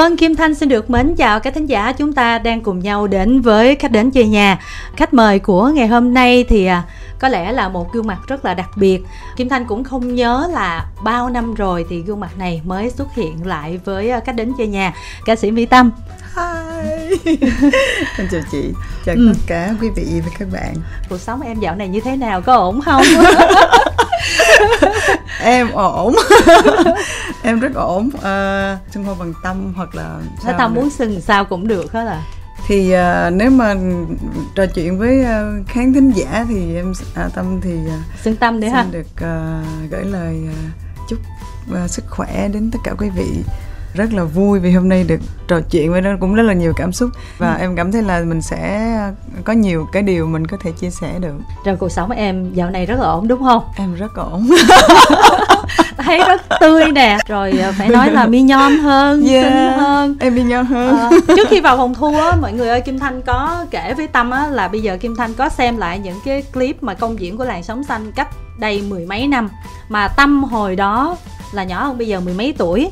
Vâng, Kim Thanh xin được mến chào các thính giả chúng ta đang cùng nhau đến với khách đến chơi nhà. Khách mời của ngày hôm nay thì à, có lẽ là một gương mặt rất là đặc biệt. Kim Thanh cũng không nhớ là bao năm rồi thì gương mặt này mới xuất hiện lại với à, khách đến chơi nhà. Ca sĩ Mỹ Tâm. Hi. em chào chị, chào Ừ. tất cả quý vị và các bạn. Cuộc sống em dạo này như thế nào, có ổn không? Em ổn. em rất ổn. À, xưng hô bằng tâm hoặc là sao Tâm muốn sừng sao cũng được hết à. thì à, nếu mà trò chuyện với à, khán thính giả thì em à, tâm thì à, Sừng Tâm nữa ha. xin được à, gửi lời à, chúc à, sức khỏe đến tất cả quý vị rất là vui vì hôm nay được trò chuyện với nó cũng rất là nhiều cảm xúc và Ừ. em cảm thấy là mình sẽ có nhiều cái điều mình có thể chia sẻ được Rồi cuộc sống em dạo này rất là ổn đúng không? em rất ổn Thấy rất tươi nè. Rồi à, phải nói là mi nhon hơn, Yeah. xinh hơn. em đi nhau hơn Ờ, trước khi vào phòng thu á mọi người ơi kim thanh có kể với tâm á là bây giờ kim thanh có xem lại những cái clip mà công diễn của làn sóng xanh cách đây mười mấy năm mà tâm hồi đó là nhỏ hơn bây giờ mười mấy tuổi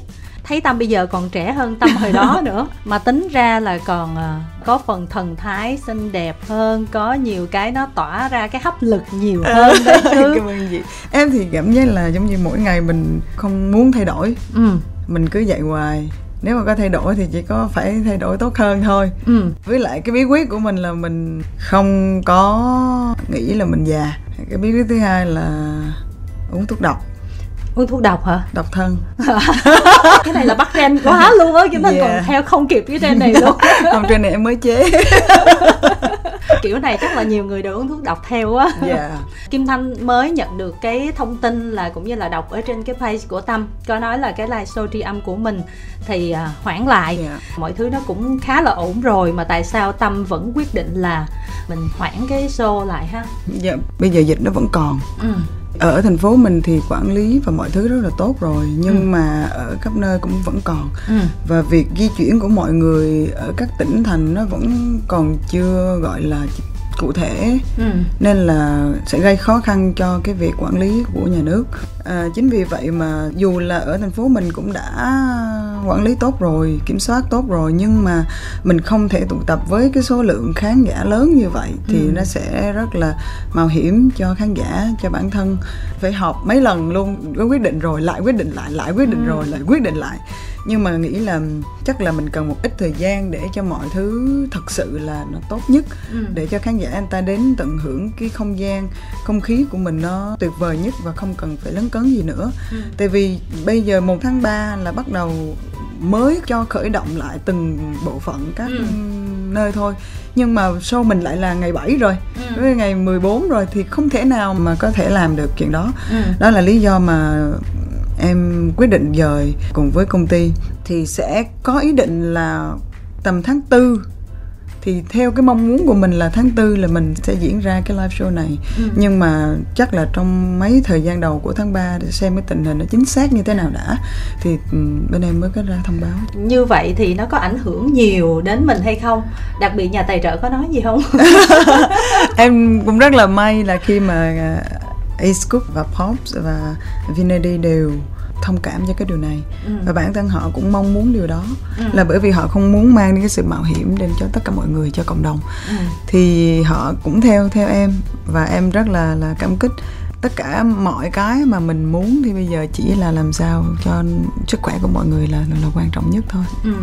thấy tâm bây giờ còn trẻ hơn tâm hồi đó nữa. Mà tính ra là còn à, có phần thần thái xinh đẹp hơn có nhiều cái nó tỏa ra cái hấp lực nhiều hơn đấy chứ. Cảm ơn chị. Em thì cảm giác là giống như mỗi ngày mình không muốn thay đổi. Ừ. Mình cứ dạy hoài. Nếu mà có thay đổi thì chỉ có phải thay đổi tốt hơn thôi. Ừ. Với lại cái bí quyết của mình là mình không có nghĩ là mình già. Cái bí quyết thứ hai là uống thuốc độc uống thuốc độc hả? Độc thân. Cái này là bắt trend quá luôn á kim thanh còn Yeah. theo không kịp cái trend này luôn. Không trên này em mới chế. Kiểu này chắc là nhiều người đều uống thuốc độc theo á. Dạ. Kim Thanh mới nhận được cái thông tin là cũng như là đọc ở trên cái page của Tâm có nói là cái live show tri âm của mình thì à, hoãn lại. Dạ. Mọi thứ nó cũng khá là ổn rồi mà tại sao Tâm vẫn quyết định là mình hoãn cái show lại ha? Dạ bây giờ dịch nó vẫn còn. Ừ. ở thành phố mình thì quản lý và mọi thứ rất là tốt rồi nhưng Ừ. mà ở khắp nơi cũng vẫn còn Ừ. và việc di chuyển của mọi người ở các tỉnh thành nó vẫn còn chưa gọi là cụ thể Ừ. nên là sẽ gây khó khăn cho cái việc quản lý của nhà nước à, chính vì vậy mà dù là ở thành phố mình cũng đã quản lý tốt rồi kiểm soát tốt rồi nhưng mà mình không thể tụ tập với cái số lượng khán giả lớn như vậy thì Ừ. nó sẽ rất là mạo hiểm cho khán giả cho bản thân phải họp mấy lần luôn có quyết định rồi lại quyết định lại lại quyết định Ừ. rồi lại quyết định lại nhưng mà nghĩ là chắc là mình cần một ít thời gian để cho mọi thứ thật sự là nó tốt nhất Ừ. để cho khán giả anh ta đến tận hưởng cái không gian không khí của mình nó tuyệt vời nhất và không cần phải lấn cấn gì nữa Ừ. tại vì bây giờ 1 tháng 3 là bắt đầu mới cho khởi động lại từng bộ phận các Ừ. nơi thôi nhưng mà show mình lại là ngày 7 rồi Ừ. với ngày 14 rồi thì không thể nào mà có thể làm được chuyện đó Ừ. đó là lý do mà em quyết định dời cùng với công ty thì sẽ có ý định là tầm tháng tư. Thì theo cái mong muốn của mình là tháng tư là mình sẽ diễn ra cái live show này. Ừ. nhưng mà chắc là trong mấy thời gian đầu của tháng 3 để xem cái tình hình nó chính xác như thế nào đã thì ừ, bên em mới có ra thông báo. Như vậy thì nó có ảnh hưởng nhiều đến mình hay không? Đặc biệt nhà tài trợ có nói gì không? Em cũng rất là may là khi mà à, Ace Cook và Pops và Vinady đều thông cảm cho cái điều này Ừ. và bản thân họ cũng mong muốn điều đó Ừ. là bởi vì họ không muốn mang đến cái sự mạo hiểm đến cho tất cả mọi người cho cộng đồng Ừ. thì họ cũng theo theo em và em rất là là cảm kích tất cả mọi cái mà mình muốn thì bây giờ chỉ là làm sao cho sức khỏe của mọi người là là, là quan trọng nhất thôi Ừ.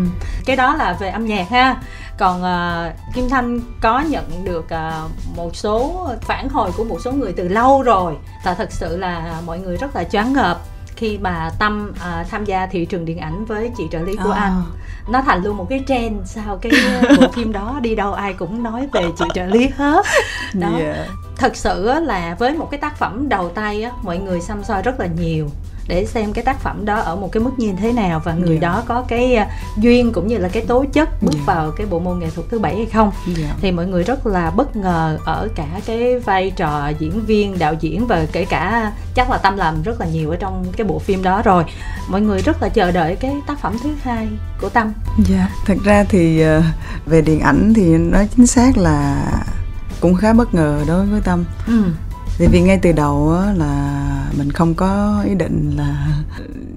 Cái đó là về âm nhạc ha. Còn ờ, Kim Thanh có nhận được ờ, một số phản hồi của một số người từ lâu rồi và thật sự là mọi người rất là choáng ngợp khi mà Tâm ờ, tham gia thị trường điện ảnh với chị trợ lý của À. anh nó thành luôn một cái trend sau cái bộ phim đó đi đâu ai cũng nói về chị trợ lý hết đó Yeah. Thật sự là với một cái tác phẩm đầu tay á, mọi người xăm soi rất là nhiều để xem cái tác phẩm đó ở một cái mức như thế nào và người Yeah. đó có cái à, duyên cũng như là cái tố chất bước Yeah. vào cái bộ môn nghệ thuật thứ bảy hay không Yeah. thì mọi người rất là bất ngờ ở cả cái vai trò diễn viên đạo diễn và kể cả chắc là tâm làm rất là nhiều ở trong cái bộ phim đó rồi mọi người rất là chờ đợi cái tác phẩm thứ hai của tâm Dạ, thật ra thì ờ, về điện ảnh thì nói chính xác là cũng khá bất ngờ đối với Tâm. ừ. Tại vì ngay từ đầu á, là mình không có ý định là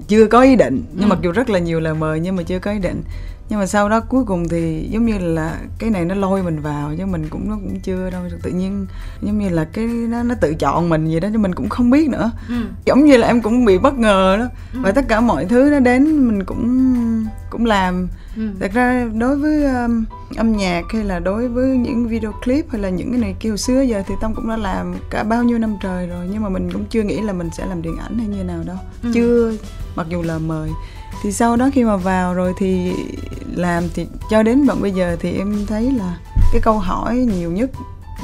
chưa có ý định nhưng Ừ. mặc dù rất là nhiều lời mời nhưng mà chưa có ý định nhưng mà sau đó cuối cùng thì giống như là cái này nó lôi mình vào chứ mình cũng nó cũng chưa đâu tự nhiên giống như là cái nó nó tự chọn mình vậy đó chứ mình cũng không biết nữa ừ. giống như là em cũng bị bất ngờ đó Ừ. và tất cả mọi thứ nó đến mình cũng cũng làm Ừ. thật ra đối với um, âm nhạc hay là đối với những video clip hay là những cái này kia xưa giờ thì tâm cũng đã làm cả bao nhiêu năm trời rồi nhưng mà mình cũng chưa nghĩ là mình sẽ làm điện ảnh hay như nào đâu Ừ. chưa mặc dù là mời thì sau đó khi mà vào rồi thì làm thì cho đến bận bây giờ thì em thấy là cái câu hỏi nhiều nhất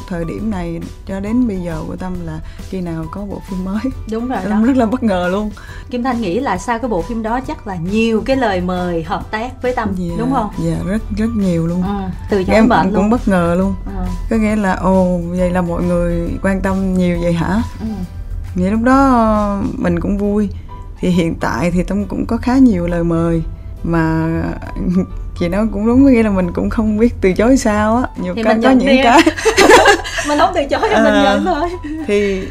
thời điểm này cho đến bây giờ của tâm là khi nào có bộ phim mới. Đúng rồi đó. em rất là bất ngờ luôn. Kim Thanh nghĩ là sau cái bộ phim đó chắc là nhiều cái lời mời hợp tác với Tâm Dạ, đúng không? dạ rất rất nhiều luôn. Ừ, từ em bệnh cũng luôn. bất ngờ luôn. Ừ, có nghĩa là ồ vậy là mọi người quan tâm nhiều vậy hả? Ừ, vậy lúc đó mình cũng vui. Thì hiện tại thì tâm cũng có khá nhiều lời mời mà chị nói cũng đúng nghĩa là mình cũng không biết từ chối sao á nhiều Thì cái có những đi cái Mình không từ chối thì mình À. nhận thôi. thì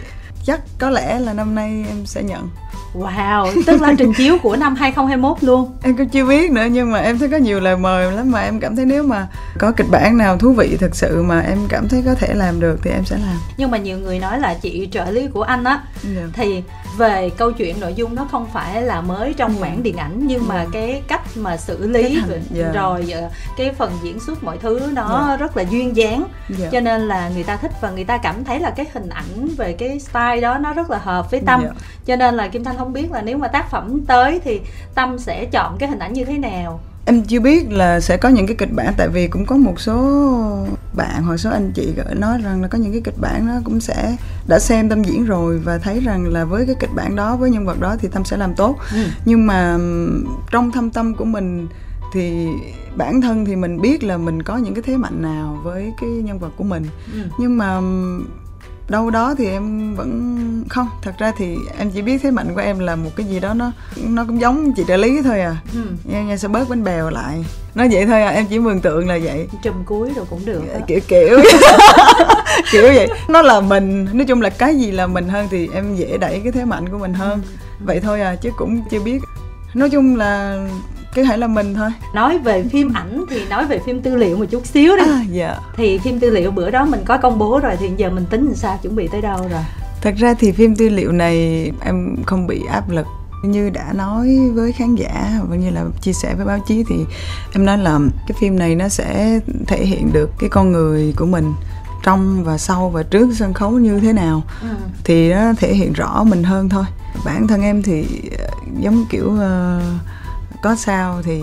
chắc có lẽ là năm nay em sẽ nhận Wow, tức là trình chiếu của năm 2021 luôn. em cũng chưa biết nữa nhưng mà em thấy có nhiều lời mời lắm mà em cảm thấy nếu mà có kịch bản nào thú vị thật sự mà em cảm thấy có thể làm được thì em sẽ làm Nhưng mà nhiều người nói là chị trợ lý của anh á Dạ. thì về câu chuyện nội dung nó không phải là mới trong Dạ. mảng điện ảnh nhưng mà Dạ. cái cách mà xử lý hành, rồi- ờ, cái phần diễn xuất mọi thứ nó Dạ. rất là duyên dáng Dạ. cho nên là người ta thích và người ta cảm thấy là cái hình ảnh về cái style đó nó rất là hợp với tâm Dạ. cho nên là kim thanh không biết là nếu mà tác phẩm tới thì tâm sẽ chọn cái hình ảnh như thế nào em chưa biết là sẽ có những cái kịch bản tại vì cũng có một số bạn hoặc số anh chị gửi nói rằng là có những cái kịch bản nó cũng sẽ đã xem tâm diễn rồi và thấy rằng là với cái kịch bản đó với nhân vật đó thì tâm sẽ làm tốt ừ. nhưng mà trong thâm tâm của mình thì bản thân thì mình biết là mình có những cái thế mạnh nào với cái nhân vật của mình Ừ. nhưng mà đâu đó thì em vẫn không. Thật ra thì em chỉ biết thế mạnh của em là một cái gì đó nó nó cũng giống chị trợ lý thôi à. Ừ. nha nha sẽ bớt bánh bèo lại. Nói vậy thôi à em chỉ mường tượng là vậy. Trùm cuối rồi cũng được á. kiểu kiểu. Kiểu vậy. Nó là mình nói chung là cái gì là mình hơn thì em dễ đẩy cái thế mạnh của mình hơn. Vậy thôi à chứ cũng chưa biết. Nói chung là cứ hãy là mình thôi. Nói về phim ảnh thì nói về phim tư liệu một chút xíu đi. À, dạ. Thì phim tư liệu bữa đó mình có công bố rồi thì giờ mình tính làm sao chuẩn bị tới đâu rồi? Thật ra thì phim tư liệu này em không bị áp lực. Như đã nói với khán giả và như là chia sẻ với báo chí thì em nói là cái phim này nó sẽ thể hiện được cái con người của mình trong và sau và trước sân khấu như thế nào. Ừ. thì nó thể hiện rõ mình hơn thôi. Bản thân em thì ờ, giống kiểu ờ, có sao thì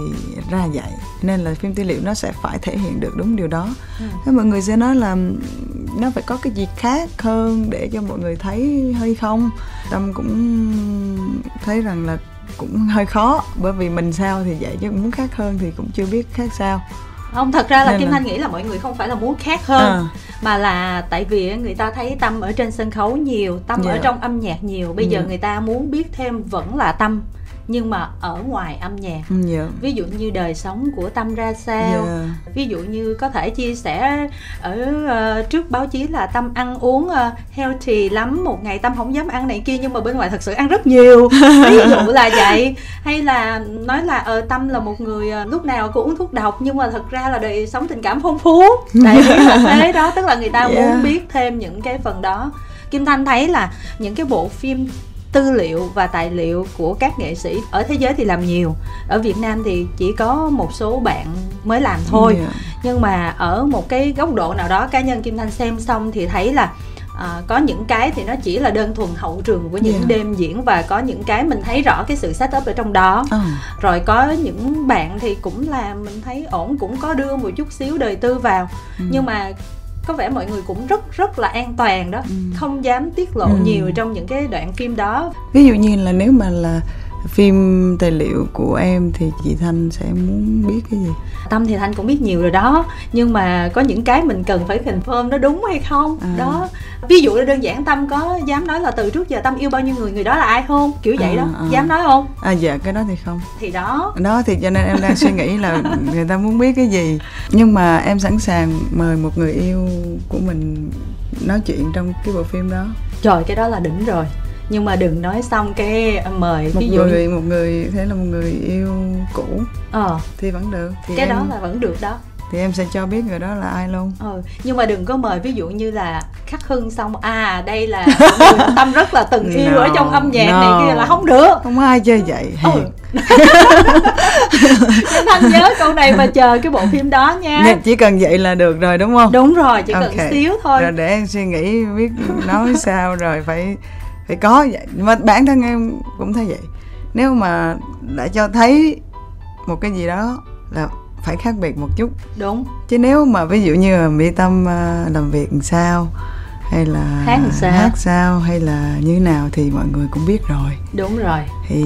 ra vậy nên là phim tư liệu nó sẽ phải thể hiện được đúng điều đó Ừ. thế mọi người sẽ nói là nó phải có cái gì khác hơn để cho mọi người thấy hay không tâm cũng thấy rằng là cũng hơi khó bởi vì mình sao thì vậy chứ muốn khác hơn thì cũng chưa biết khác sao không thật ra là Nên kim là- thanh nghĩ là mọi người không phải là muốn khác hơn À. mà là tại vì người ta thấy tâm ở trên sân khấu nhiều tâm ở Dạ. trong âm nhạc nhiều bây giờ Dạ. người ta muốn biết thêm vẫn là tâm nhưng mà ở ngoài âm nhạc. Ừ, dạ. Ví dụ như đời sống của tâm ra sao Dạ. ví dụ như có thể chia sẻ ở ờ, trước báo chí là tâm ăn uống ờ, healthy lắm một ngày tâm không dám ăn này kia nhưng mà bên ngoài thật sự ăn rất nhiều. Ví dụ là vậy. Hay là nói là ờ tâm là một người ờ, lúc nào cũng uống thuốc độc nhưng mà thật ra là đời sống tình cảm phong phú. Ý là thế đó tức là người ta Yeah. muốn biết thêm những cái phần đó. Kim thanh thấy là những cái bộ phim tư liệu và tài liệu của các nghệ sĩ ở thế giới thì làm nhiều ở Việt Nam thì chỉ có một số bạn mới làm thôi Dạ. nhưng mà ở một cái góc độ nào đó cá nhân Kim Thanh xem xong thì thấy là à, có những cái thì nó chỉ là đơn thuần hậu trường của những Yeah. đêm diễn và có những cái mình thấy rõ cái sự setup ở trong đó Ờ. rồi có những bạn thì cũng là mình thấy ổn cũng có đưa một chút xíu đời tư vào Ừ. nhưng mà có vẻ mọi người cũng rất rất là an toàn đó Ừ. không dám tiết lộ Ừ. nhiều trong những cái đoạn phim đó ví dụ như là nếu mà là phim tài liệu của em thì chị thanh sẽ muốn biết cái gì? Tâm thì thanh cũng biết nhiều rồi đó nhưng mà có những cái mình cần phải confirm nó đúng hay không? À. đó. Ví dụ là đơn giản tâm có dám nói là từ trước giờ tâm yêu bao nhiêu người người đó là ai không? Kiểu vậy À, đó à. dám nói không? À dạ cái đó thì không. Thì đó. Đó thì cho nên em đang suy nghĩ là người ta muốn biết cái gì. Nhưng mà em sẵn sàng mời một người yêu của mình nói chuyện trong cái bộ phim đó. Trời cái đó là đỉnh rồi nhưng mà đừng nói xong cái mời một ví dụ người một người thế là một người yêu cũ. Ờ. Thì vẫn được thì cái em, đó là vẫn được đó. Thì em sẽ cho biết người đó là ai luôn. Ừ nhưng mà đừng có mời ví dụ như là khắc hưng xong à đây là người tâm rất là từng yêu No, ở trong âm nhạc no. này kia là không được. Không ai chơi vậy ừ. hèn. Kim Thanh nhớ câu này và chờ cái bộ phim đó nha. Nên chỉ cần vậy là được rồi đúng không? Đúng rồi chỉ cần Ok. xíu thôi. Rồi để em suy nghĩ biết nói sao rồi phải phải có vậy. Mà bản thân em cũng thấy vậy. Nếu mà đã cho thấy một cái gì đó là phải khác biệt một chút. Đúng. Chứ nếu mà ví dụ như là mỹ tâm à, làm việc làm sao hay là Hát sao? hát sao hay là như thế nào thì mọi người cũng biết rồi. Đúng rồi. Thì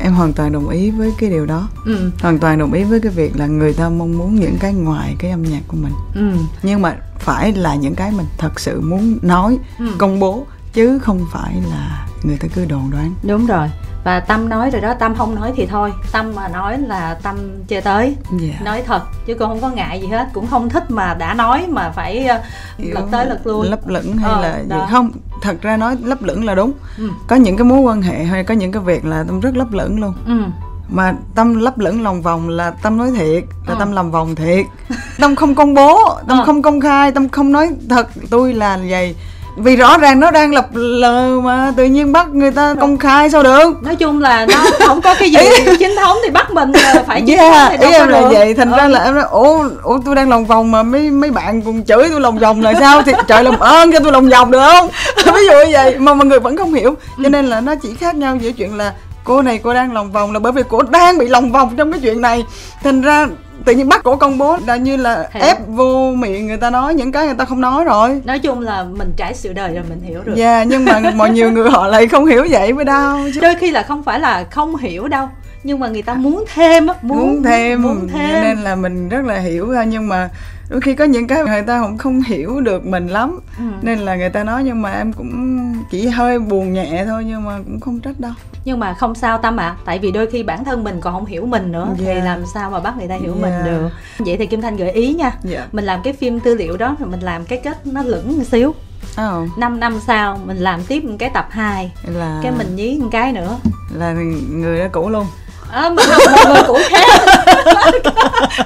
em hoàn toàn đồng ý với cái điều đó. Ừ. Hoàn toàn đồng ý với cái việc là người ta mong muốn những cái ngoài cái âm nhạc của mình. Ừ. Nhưng mà phải là những cái mình thật sự muốn nói Ừ. công bố chứ không phải là người ta cứ đồn đoán. Đúng rồi. Và tâm nói rồi đó tâm không nói thì thôi. Tâm mà nói là tâm chơi tới. Dạ. Nói thật chứ con không có ngại gì hết. Cũng không thích mà đã nói mà phải ờ, Kiểu lật tới lật lui. lấp lửng hay Ờ, là gì? đó. không thật ra nói lấp lửng là đúng. Ừ. Có những cái mối quan hệ hay có những cái việc là tâm rất lấp lửng luôn. Ừ. Mà tâm lấp lửng lòng vòng là tâm nói thiệt là Ờ. tâm làm vòng thiệt. Tâm không công bố tâm Ờ. không công khai tâm không nói thật. Tôi là vậy vì rõ ràng nó đang lập lờ mà tự nhiên bắt người ta công khai sao được? Nói chung là nó không có cái gì chính thống thì bắt mình là phải chính yeah, thống thì đâu ý em là được. vậy. Thành Ừ. ra là em nói ủa ủa tôi đang lòng vòng mà mấy mấy bạn cùng chửi tôi lòng vòng là sao? Thì trời làm ơn cho tôi lòng vòng được không? Ví dụ như vậy mà mọi người vẫn không hiểu. Cho nên là nó chỉ khác nhau giữa chuyện là cô này cô đang lòng vòng là bởi vì cô đang bị lòng vòng trong cái chuyện này. Thành ra tự nhiên bắt cổ công bố là như là Hiểu. ép vô miệng người ta nói những cái người ta không nói rồi. Nói chung là mình trải sự đời rồi mình hiểu được. Dạ nhưng mà mọi nhiều người họ lại không hiểu vậy mới đau chứ. Đôi khi là không phải là không hiểu đâu nhưng mà người ta muốn thêm á muốn, muốn thêm. muốn thêm. Nên là mình rất là hiểu ra nhưng mà đôi khi có những cái người ta không không hiểu được mình lắm. Ừ. nên là người ta nói nhưng mà em cũng chỉ hơi buồn nhẹ thôi nhưng mà cũng không trách đâu. Nhưng mà không sao tâm ạ tại vì đôi khi bản thân mình còn không hiểu mình nữa thì Yeah. làm sao mà bắt người ta hiểu mình Yeah. được. Vậy thì kim thanh gợi ý nha dạ. mình làm cái phim tư liệu đó rồi mình làm cái kết nó lửng một xíu. Oh, 5 năm sau mình làm tiếp một cái tập 2 là cái mình nhí một cái nữa. là người đó cũ luôn à, mà một người cũ khác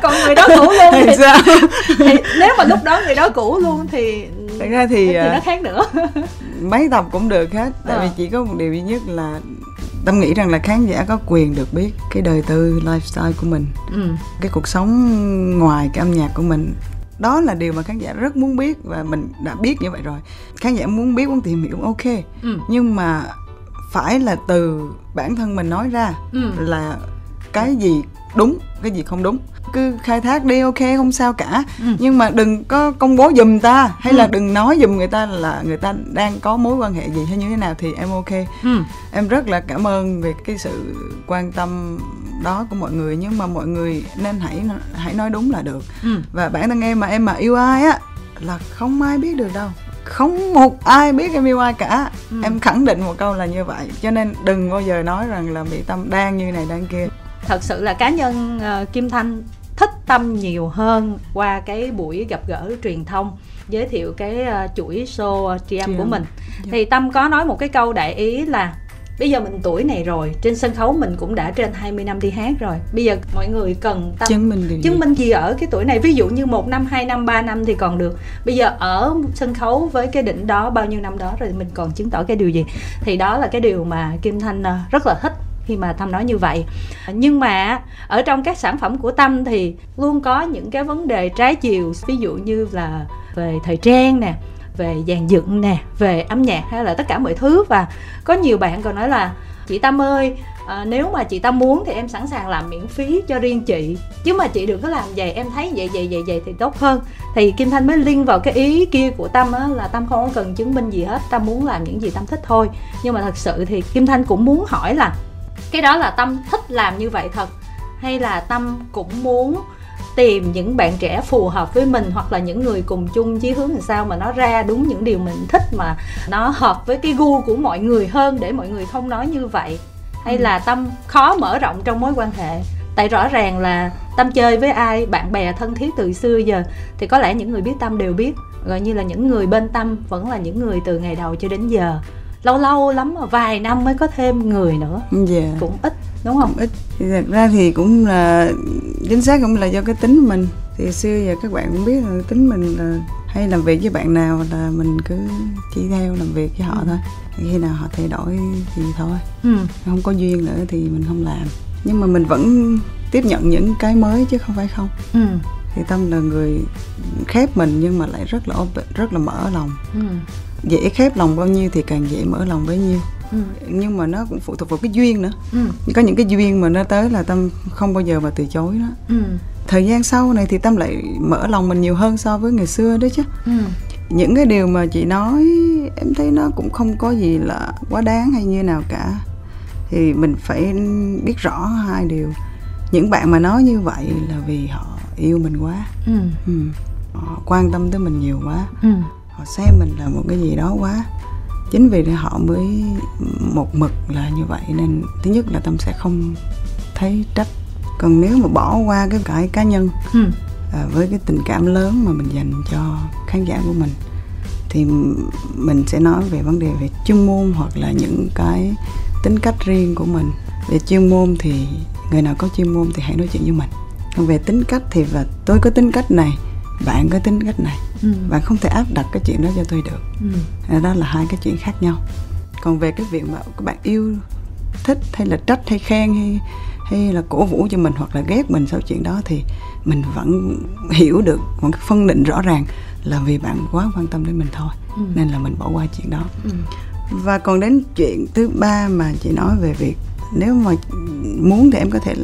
còn người đó cũ luôn thì, hay sao? thì nếu mà lúc đó người đó cũ luôn thì thật ra thì, thì nó à, khác nữa. mấy tập cũng được hết. Tại Ờ. vì chỉ có một điều duy nhất là tâm nghĩ rằng là khán giả có quyền được biết cái đời tư lifestyle của mình ừ. cái cuộc sống ngoài cái âm nhạc của mình. Đó là điều mà khán giả rất muốn biết và mình đã biết như vậy rồi. Khán giả muốn biết muốn tìm hiểu ok. Ừ. Nhưng mà phải là từ bản thân mình nói ra ừ. là cái gì đúng cái gì không đúng. Cứ khai thác đi ok không sao cả. Ừ. nhưng mà đừng có công bố giùm ta hay là Ừ. đừng nói giùm người ta là người ta đang có mối quan hệ gì hay như thế nào thì em ok. Ừ. Em rất là cảm ơn về cái sự quan tâm đó của mọi người nhưng mà mọi người nên hãy hãy nói đúng là được. Ừ. Và bản thân em mà em mà yêu ai á là không ai biết được đâu không một ai biết em yêu ai cả Ừ. em khẳng định một câu là như vậy cho nên đừng bao giờ nói rằng là mỹ tâm đang như này đang kia thật sự là cá nhân ờ, kim thanh thích tâm nhiều hơn qua cái buổi gặp gỡ truyền thông giới thiệu cái ờ, chuỗi show ờ, tri âm Tri của âm. mình Dạ. thì tâm có nói một cái câu đại ý là bây giờ mình tuổi này rồi trên sân khấu mình cũng đã trên 20 năm đi hát rồi. Bây giờ mọi người cần tâm. Chứng minh điều gì? chứng minh gì ở cái tuổi này? Ví dụ như một năm hai năm ba năm thì còn được. Bây giờ ở sân khấu với cái đỉnh đó bao nhiêu năm đó rồi mình còn chứng tỏ cái điều gì? Thì đó là cái điều mà kim thanh ờ, rất là thích khi mà tâm nói như vậy. Nhưng mà ở trong các sản phẩm của tâm thì luôn có những cái vấn đề trái chiều. Ví dụ như là về thời trang nè về dàn dựng nè về âm nhạc hay là tất cả mọi thứ. Và có nhiều bạn còn nói là chị tâm ơi à, nếu mà chị tâm muốn thì em sẵn sàng làm miễn phí cho riêng chị. Chứ mà chị đừng có làm vậy em thấy vậy vậy vậy vậy thì tốt hơn. Thì kim thanh mới liên vào cái ý kia của tâm á là tâm không có cần chứng minh gì hết tâm muốn làm những gì tâm thích thôi. Nhưng mà thật sự thì kim thanh cũng muốn hỏi là cái đó là tâm thích làm như vậy thật hay là tâm cũng muốn tìm những bạn trẻ phù hợp với mình hoặc là những người cùng chung chí hướng làm sao mà nó ra đúng những điều mình thích mà nó hợp với cái gu của mọi người hơn để mọi người không nói như vậy. Hay là tâm khó mở rộng trong mối quan hệ. Tại rõ ràng là tâm chơi với ai bạn bè thân thiết từ xưa giờ thì có lẽ những người biết tâm đều biết. Gọi như là những người bên tâm vẫn là những người từ ngày đầu cho đến giờ lâu lâu lắm mà vài năm mới có thêm người nữa. Dạ. Cũng ít đúng không? Ít. Thì thật ra thì cũng là chính xác cũng là do cái tính mình. Thì xưa giờ các bạn cũng biết là tính mình là hay làm việc với bạn nào là mình cứ chỉ theo làm việc với họ Ừ. thôi. Khi nào họ thay đổi thì thôi. Ừ. Không có duyên nữa thì mình không làm. Nhưng mà mình vẫn tiếp nhận những cái mới chứ không phải không. Ừ. Thì tâm là người khép mình nhưng mà lại rất là open, rất là mở lòng. Ừ dễ khép lòng bao nhiêu thì càng dễ mở lòng bấy nhiêu. Ừ. Nhưng mà nó cũng phụ thuộc vào cái duyên nữa. Ừ. Có những cái duyên mà nó tới là tâm không bao giờ mà từ chối đó. Ừ. Thời gian sau này thì tâm lại mở lòng mình nhiều hơn so với ngày xưa đấy chứ. Ừ. Những cái điều mà chị nói em thấy nó cũng không có gì là quá đáng hay như nào cả. Thì mình phải biết rõ hai điều. Những bạn mà nói như vậy là vì họ yêu mình quá. Ừ. Ừ. họ quan tâm tới mình nhiều quá. Ừ họ xem mình là một cái gì đó quá. Chính vì thế họ mới một mực là như vậy nên thứ nhất là tâm sẽ không thấy trách. Còn nếu mà bỏ qua cái cái cá nhân ừ. à, với cái tình cảm lớn mà mình dành cho khán giả của mình thì mình sẽ nói về vấn đề về chuyên môn hoặc là những cái tính cách riêng của mình. Về chuyên môn thì người nào có chuyên môn thì hãy nói chuyện với mình. Còn về tính cách thì và tôi có tính cách này bạn có tính cách này. Ừ. Bạn không thể áp đặt cái chuyện đó cho tôi được. Ừ. Đó là hai cái chuyện khác nhau. Còn về cái việc mà các bạn yêu thích hay là trách hay khen hay hay là cổ vũ cho mình hoặc là ghét mình sau chuyện đó thì mình vẫn hiểu được vẫn phân định rõ ràng là vì bạn quá quan tâm đến mình thôi. Ừ. nên là mình bỏ qua chuyện đó. Ừ. Và còn đến chuyện thứ ba mà chị nói về việc nếu mà muốn thì em có thể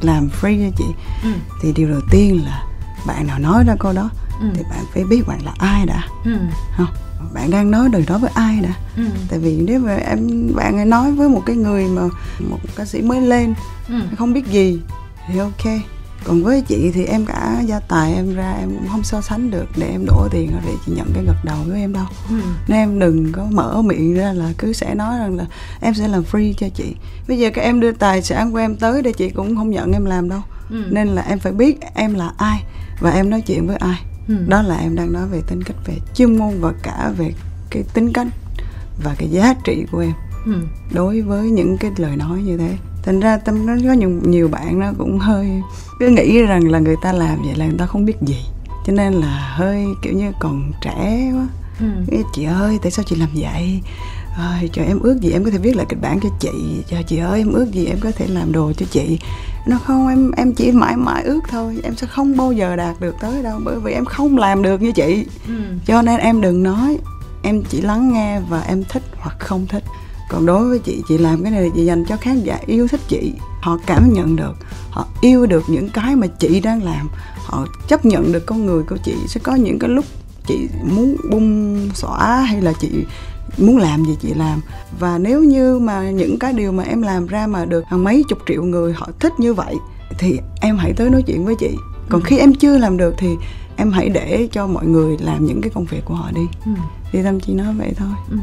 làm free cho chị. Ừ. Thì điều đầu tiên là bạn nào nói ra câu đó Ừ. thì bạn phải biết bạn là ai đã. Ừ. Không bạn đang nói lời đó với ai đã. Ừ. Tại vì nếu mà em bạn ấy nói với một cái người mà một ca sĩ mới lên ừ. không biết gì thì ok. Còn với chị thì em cả gia tài em ra em cũng không so sánh được để em đổ tiền để chị nhận cái gật đầu với em đâu. Ừ. Nên em đừng có mở miệng ra là cứ sẽ nói rằng là em sẽ làm free cho chị. Bây giờ các em đưa tài sản của em tới để chị cũng không nhận em làm đâu. Ừ. nên là em phải biết em là ai và em nói chuyện với ai? Ừ. đó là em đang nói về tính cách về chuyên môn và cả về cái tính cách và cái giá trị của em. Ừ. Đối với những cái lời nói như thế. Thành ra tâm nó có nhiều, nhiều bạn nó cũng hơi cứ nghĩ rằng là người ta làm vậy là người ta không biết gì. Cho nên là hơi kiểu như còn trẻ quá. Ừ. Chị ơi tại sao chị làm vậy Ôi, trời em ước gì em có thể viết lại kịch bản cho chị. Trời chị ơi em ước gì em có thể làm đồ cho chị. Nó không em em chỉ mãi mãi ước thôi. Em sẽ không bao giờ đạt được tới đâu bởi vì em không làm được như chị. Ừ. Cho nên em đừng nói. Em chỉ lắng nghe và em thích hoặc không thích. Còn đối với chị chị làm cái này là chị dành cho khán giả yêu thích chị. Họ cảm nhận được. Họ yêu được những cái mà chị đang làm. Họ chấp nhận được con người của chị. Sẽ có những cái lúc chị muốn bung xõa hay là chị muốn làm gì chị làm. Và nếu như mà những cái điều mà em làm ra mà được hàng mấy chục triệu người họ thích như vậy thì em hãy tới nói chuyện với chị. Còn khi em chưa làm được thì em hãy để cho mọi người làm những cái công việc của họ đi. Ừ. Thì tâm chỉ nói vậy thôi. Ừ.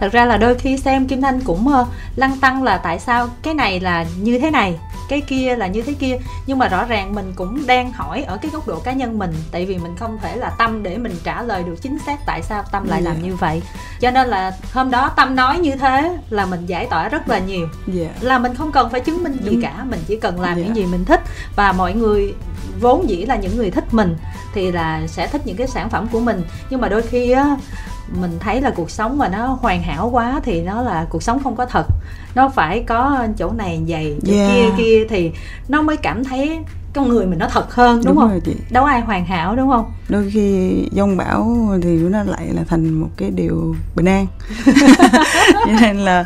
Thật ra là đôi khi xem Kim Thanh cũng uh, lăn tăng là tại sao cái này là như thế này cái kia là như thế kia nhưng mà rõ ràng mình cũng đang hỏi ở cái góc độ cá nhân mình tại vì mình không thể là tâm để mình trả lời được chính xác tại sao tâm lại Dạ. làm như vậy cho nên là hôm đó tâm nói như thế là mình giải tỏa rất là nhiều dạ là mình không cần phải chứng minh gì Đúng. cả mình chỉ cần làm Dạ. những gì mình thích và mọi người vốn dĩ là những người thích mình thì là sẽ thích những cái sản phẩm của mình nhưng mà đôi khi á mình thấy là cuộc sống mà nó hoàn hảo quá thì nó là cuộc sống không có thật. Nó phải có chỗ này dày chỗ Yeah. kia kia thì nó mới cảm thấy con người mình nó thật hơn đúng, không? rồi chị. Đâu ai hoàn hảo đúng không? Đôi khi dông bão thì nó lại là thành một cái điều bình an. Cho nên là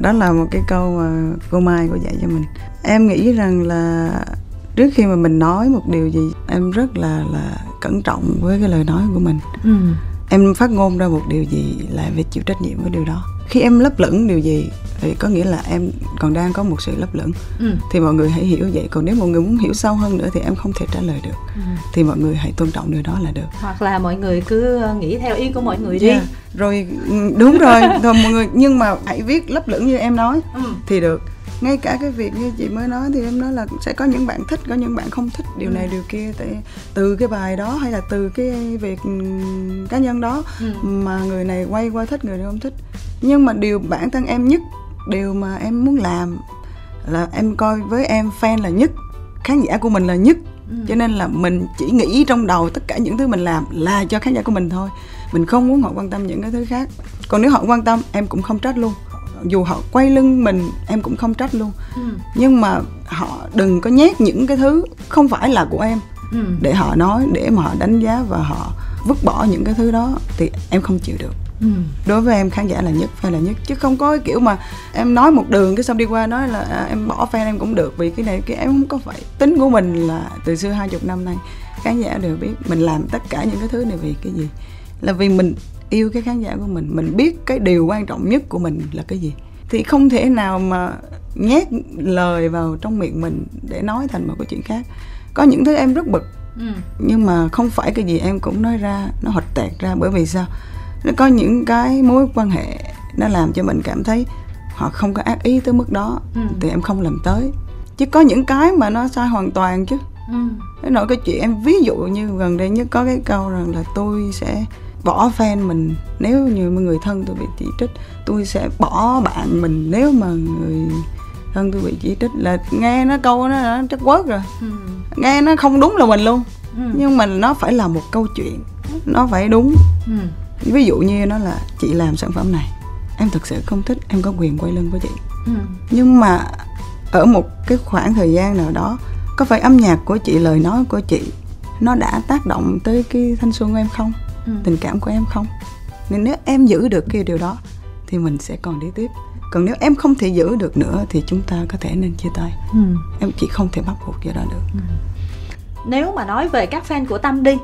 đó là một cái câu mà cô mai cô dạy cho mình. Em nghĩ rằng là trước khi mà mình nói một điều gì em rất là là cẩn trọng với cái lời nói của mình. Ừ em phát ngôn ra một điều gì là phải chịu trách nhiệm với điều đó. Khi em lấp lửng điều gì thì có nghĩa là em còn đang có một sự lấp lửng. Ừ. Thì mọi người hãy hiểu vậy. Còn nếu mọi người muốn hiểu sâu hơn nữa thì em không thể trả lời được. Ừ. thì mọi người hãy tôn trọng điều đó là được. Hoặc là mọi người cứ nghĩ theo ý của mọi người đi. Yeah. rồi ừ, đúng rồi. Rồi mọi người nhưng mà hãy viết lấp lửng như em nói ừ. thì được ngay cả cái việc như chị mới nói thì em nói là sẽ có những bạn thích có những bạn không thích điều Ừ. này điều kia tại từ cái bài đó hay là từ cái việc ừ, cá nhân đó Ừ. mà người này quay qua thích người này không thích nhưng mà điều bản thân em nhất điều mà em muốn làm là em coi với em fan là nhất khán giả của mình là nhất Ừ. cho nên là mình chỉ nghĩ trong đầu tất cả những thứ mình làm là cho khán giả của mình thôi mình không muốn họ quan tâm những cái thứ khác còn nếu họ quan tâm em cũng không trách luôn dù họ quay lưng mình em cũng không trách luôn Ừ. nhưng mà họ đừng có nhét những cái thứ không phải là của em Ừ. để họ nói để mà họ đánh giá và họ vứt bỏ những cái thứ đó thì em không chịu được Ừ. đối với em khán giả là nhất fan là nhất chứ không có cái kiểu mà em nói một đường cái xong đi qua nói là à, em bỏ fan em cũng được vì cái này cái em không có phải tính của mình là từ xưa hai chục năm nay khán giả đều biết mình làm tất cả những cái thứ này vì cái gì là vì mình yêu cái khán giả của mình mình biết cái điều quan trọng nhất của mình là cái gì thì không thể nào mà nhét lời vào trong miệng mình để nói thành một cái chuyện khác có những thứ em rất bực Ừ. nhưng mà không phải cái gì em cũng nói ra nó hột tẹt ra bởi vì sao nó có những cái mối quan hệ nó làm cho mình cảm thấy họ không có ác ý tới mức đó Ừ. thì em không làm tới chứ có những cái mà nó sai hoàn toàn chứ Ừ. cái nỗi cái chuyện em ví dụ như gần đây nhất có cái câu rằng là tôi sẽ bỏ fan mình nếu như người thân tôi bị chỉ trích tôi sẽ bỏ bạn mình nếu mà người thân tôi bị chỉ trích là nghe nó câu nó nó chất quớt rồi Ừ. nghe nó không đúng là mình luôn Ừ. nhưng mà nó phải là một câu chuyện nó phải đúng Ừ. ví dụ như nó là chị làm sản phẩm này em thực sự không thích em có quyền quay lưng với chị Ừ. nhưng mà ở một cái khoảng thời gian nào đó có phải âm nhạc của chị lời nói của chị nó đã tác động tới cái thanh xuân của em không Ừ. tình cảm của em không? Nên nếu em giữ được cái điều đó thì mình sẽ còn đi tiếp. Còn nếu em không thể giữ được nữa thì chúng ta có thể nên chia tay. Ừ. em chỉ không thể bắt buộc cái đó được. Nếu mà nói về các fan của tâm đi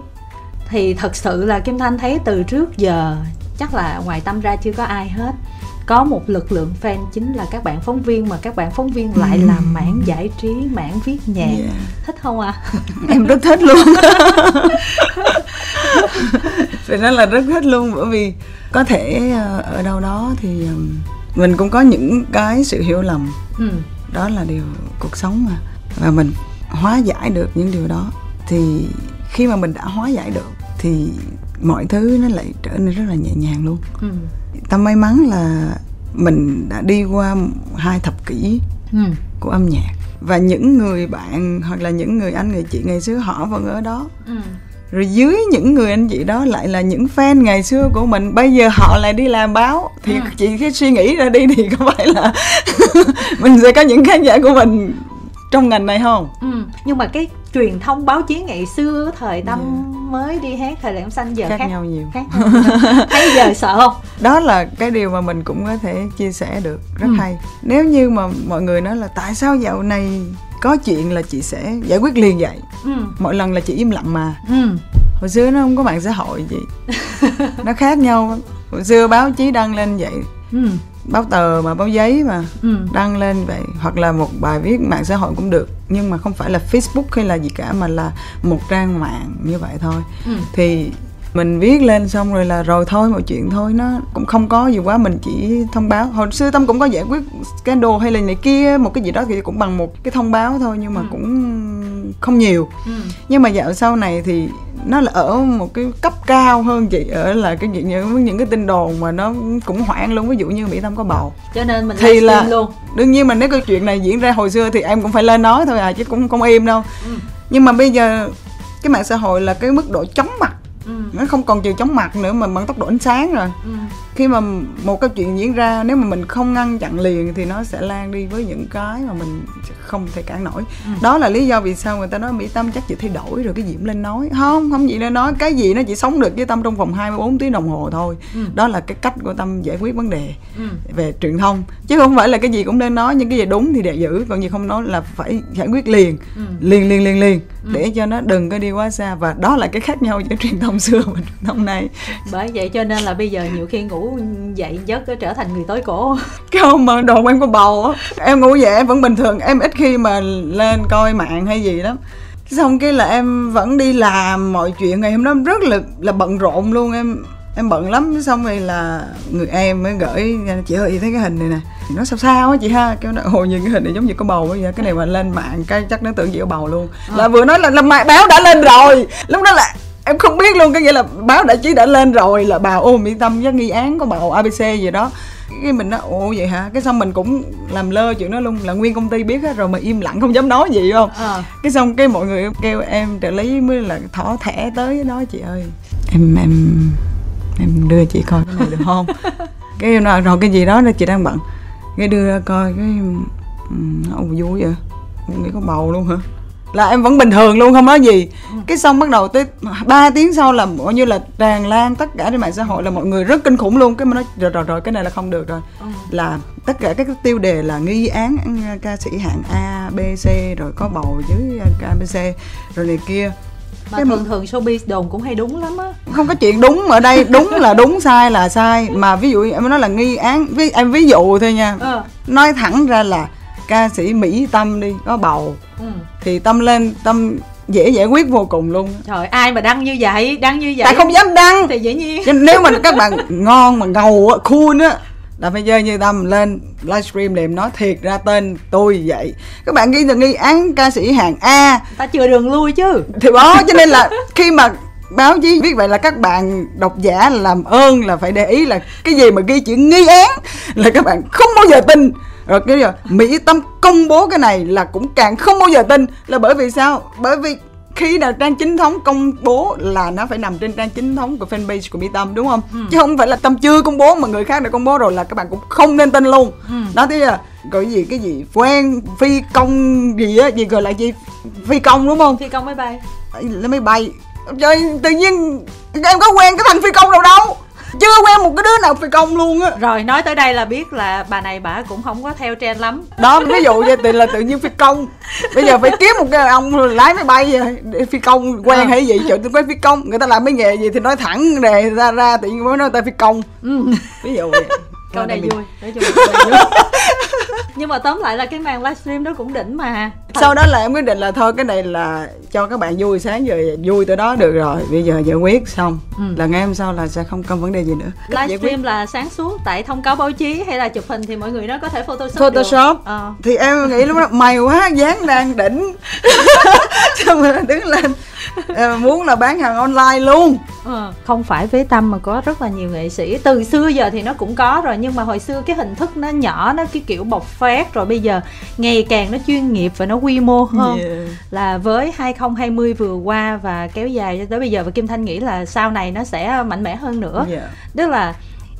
thì thật sự là kim thanh thấy từ trước giờ chắc là ngoài tâm ra chưa có ai hết có một lực lượng fan chính là các bạn phóng viên mà các bạn phóng viên lại làm mảng giải trí mảng viết nhạc Yeah. thích không ạ à? em rất thích luôn phải nói là rất thích luôn bởi vì có thể ờ, ở đâu đó thì mình cũng có những cái sự hiểu lầm ừ. đó là điều cuộc sống mà và mình hóa giải được những điều đó thì khi mà mình đã hóa giải được thì mọi thứ nó lại trở nên rất là nhẹ nhàng luôn Ừ. tâm may mắn là mình đã đi qua hai thập kỷ Ừ. của âm nhạc và những người bạn hoặc là những người anh người chị ngày xưa họ vẫn ở đó Ừ. rồi dưới những người anh chị đó lại là những fan ngày xưa của mình bây giờ họ lại đi làm báo thì Ừ. chị cái suy nghĩ ra đi thì có phải là mình sẽ có những khán giả của mình trong ngành này không? Ừ. nhưng mà cái truyền thông báo chí ngày xưa thời tâm mới đi hát thời lạng xanh giờ khác, khác. nhau nhiều. Khác thấy giờ sợ không? Đó là cái điều mà mình cũng có thể chia sẻ được rất Ừ. hay. Nếu như mà mọi người nói là tại sao dạo này có chuyện là chị sẽ giải quyết liền vậy? Ừ. mọi lần là chị im lặng mà. Ừ. hồi xưa nó không có mạng xã hội gì. Nó khác nhau. Hồi xưa báo chí đăng lên vậy. Ừ. báo tờ mà báo giấy mà Ừ. đăng lên vậy hoặc là một bài viết mạng xã hội cũng được nhưng mà không phải là facebook hay là gì cả mà là một trang mạng như vậy thôi Ừ. thì mình viết lên xong rồi là rồi thôi mọi chuyện thôi. Nó cũng không có gì quá mình chỉ thông báo. Hồi xưa tâm cũng có giải quyết scandal hay là này kia một cái gì đó thì cũng bằng một cái thông báo thôi nhưng mà Ừ. cũng không nhiều. Ừ. nhưng mà dạo sau này thì nó là ở một cái cấp cao hơn chị ở là cái những những, những cái tin đồn mà nó cũng hoảng luôn. Ví dụ như mỹ tâm có bầu. Cho nên mình Thì là- luôn. đương nhiên mà nếu cái chuyện này diễn ra hồi xưa thì em cũng phải lên nói thôi à chứ cũng không im đâu. Ừ. nhưng mà bây giờ cái mạng xã hội là cái mức độ chóng mặt ừ. nó không còn chiều chóng mặt nữa mà bằng tốc độ ánh sáng rồi Ừ khi mà một cái chuyện diễn ra nếu mà mình không ngăn chặn liền thì nó sẽ lan đi với những cái mà mình không thể cản nổi Ừ. đó là lý do vì sao người ta nói mỹ tâm chắc chị thay đổi rồi cái gì cũng lên nói không không gì lên nói cái gì nó chỉ sống được với tâm trong vòng 24 tiếng đồng hồ thôi Ừ. đó là cái cách của tâm giải quyết vấn đề Ừ. về truyền thông chứ không phải là cái gì cũng nên nói nhưng cái gì đúng thì để giữ còn gì không nói là phải giải quyết liền Ừ. liền liền liền liền Ừ. để cho nó đừng có đi quá xa và đó là cái khác nhau giữa truyền thông xưa và truyền thông nay bởi vậy cho nên là bây giờ nhiều khi ngủ dậy giấc trở thành người tối cổ. Hôm mà đồn em có bầu á em ngủ dậy em vẫn bình thường em ít khi mà lên coi mạng hay gì lắm. Xong cái là em vẫn đi làm mọi chuyện ngày hôm đó rất là là bận rộn luôn em em bận lắm. Xong rồi là người em mới gửi chị ơi thấy cái hình này nè. Nó sao sao á chị ha? Kêu nó hồi nhìn cái hình này giống như có bầu bây giờ cái này mà lên mạng cái chắc nó tưởng gì có bầu luôn. À. là vừa nói là là mẹ báo đã lên rồi. Lúc đó là em không biết luôn cái nghĩa là báo đại chí đã lên rồi là bà ô mỹ tâm với nghi án có bầu abc gì đó. Cái mình nói ồ vậy hả? Cái xong mình cũng làm lơ chuyện đó luôn là nguyên công ty biết hết rồi mà im lặng không dám nói gì không? À. cái xong cái mọi người kêu em trợ lý mới là thỏ thẻ tới nói chị ơi em em em đưa chị coi cái này được không? Cái em nói rồi cái gì đó là chị đang bận. Cái đưa coi cái ông vui vậy? Nghĩ có bầu luôn hả là em vẫn bình thường luôn không nói gì. Ừ. cái xong bắt đầu tới 3 tiếng sau là coi như là tràn lan tất cả trên mạng xã hội là mọi người rất kinh khủng luôn. Cái mà nói rồi rồi rồi cái này là không được rồi. Ừ. là tất cả các tiêu đề là nghi án ca sĩ hạng A B C rồi có bầu dưới KBC rồi này kia. Mà cái thường thường showbiz đồn cũng hay đúng lắm á. Không có chuyện đúng ở đây đúng là đúng sai là sai. Mà ví dụ em nói là nghi án ví em ví dụ thôi nha. Ừ. nói thẳng ra là ca sĩ mỹ tâm đi có bầu. Ừ. thì tâm lên tâm dễ giải quyết vô cùng luôn. Trời ai mà đăng như vậy? Đăng như vậy tại không dám đăng. thì dĩ nhiên. Nếu mà các bạn ngon mà ngầu á cool á là phải chơi như tâm lên livestream để nói thiệt ra tên tôi vậy. Các bạn ghi là nghi án ca sĩ hàng a. Ta chưa đường lui chứ. Thì đó cho nên là khi mà báo chí viết vậy là các bạn độc giả làm ơn là phải để ý là cái gì mà ghi chữ nghi án là các bạn không bao giờ tin rồi cái giờ mỹ tâm công bố cái này là cũng càng không bao giờ tin. Là bởi vì sao? Bởi vì khi nào trang chính thống công bố là nó phải nằm trên trang chính thống của fanpage của mỹ tâm đúng không? Ừ. chứ không phải là tâm chưa công bố mà người khác đã công bố rồi là các bạn cũng không nên tin luôn. Ừ. đó thế là gọi gì cái gì? Quen phi công gì á? Gì gọi là gì? Phi công đúng không? Phi công máy bay. Là máy bay. Trời tự nhiên em có quen cái thằng phi công nào đâu chưa quen một cái đứa nào phi công luôn á. Rồi nói tới đây là biết là bà này bà cũng không có theo trend lắm. Đó ví dụ như thì là tự nhiên phi công. Bây giờ phải kiếm một cái ông lái máy bay để phi công quen à. hay gì chuyện tôi quen phi công. Người ta làm mấy nghề gì thì nói thẳng đề ra ra tự nhiên mới nói ta phi công. Ừ. ví dụ vậy câu này vui. Nói chung nhưng mà tóm lại là cái màn livestream đó cũng đỉnh mà. Sau đó là em quyết định là thôi cái này là cho các bạn vui sáng giờ vui tới đó được rồi. Bây giờ giải quyết xong. Ừ. là ngày hôm sau là sẽ không có vấn đề gì nữa. Livestream là sáng suốt tại thông cáo báo chí hay là chụp hình thì mọi người nó có thể photoshop photoshop. Được. Ờ. thì em nghĩ lúc đó mày quá dáng đang đỉnh. Xong rồi đứng lên. Em muốn là bán hàng online luôn. Ừ. không phải với tâm mà có rất là nhiều nghệ sĩ. Từ xưa giờ thì nó cũng có rồi nhưng mà hồi xưa cái hình thức nó nhỏ nó cái kiểu bộc phát rồi bây giờ ngày càng nó chuyên nghiệp và nó quy mô hơn yeah. là với 2020 vừa qua và kéo dài cho tới bây giờ và Kim Thanh nghĩ là sau này nó sẽ mạnh mẽ hơn nữa yeah. tức là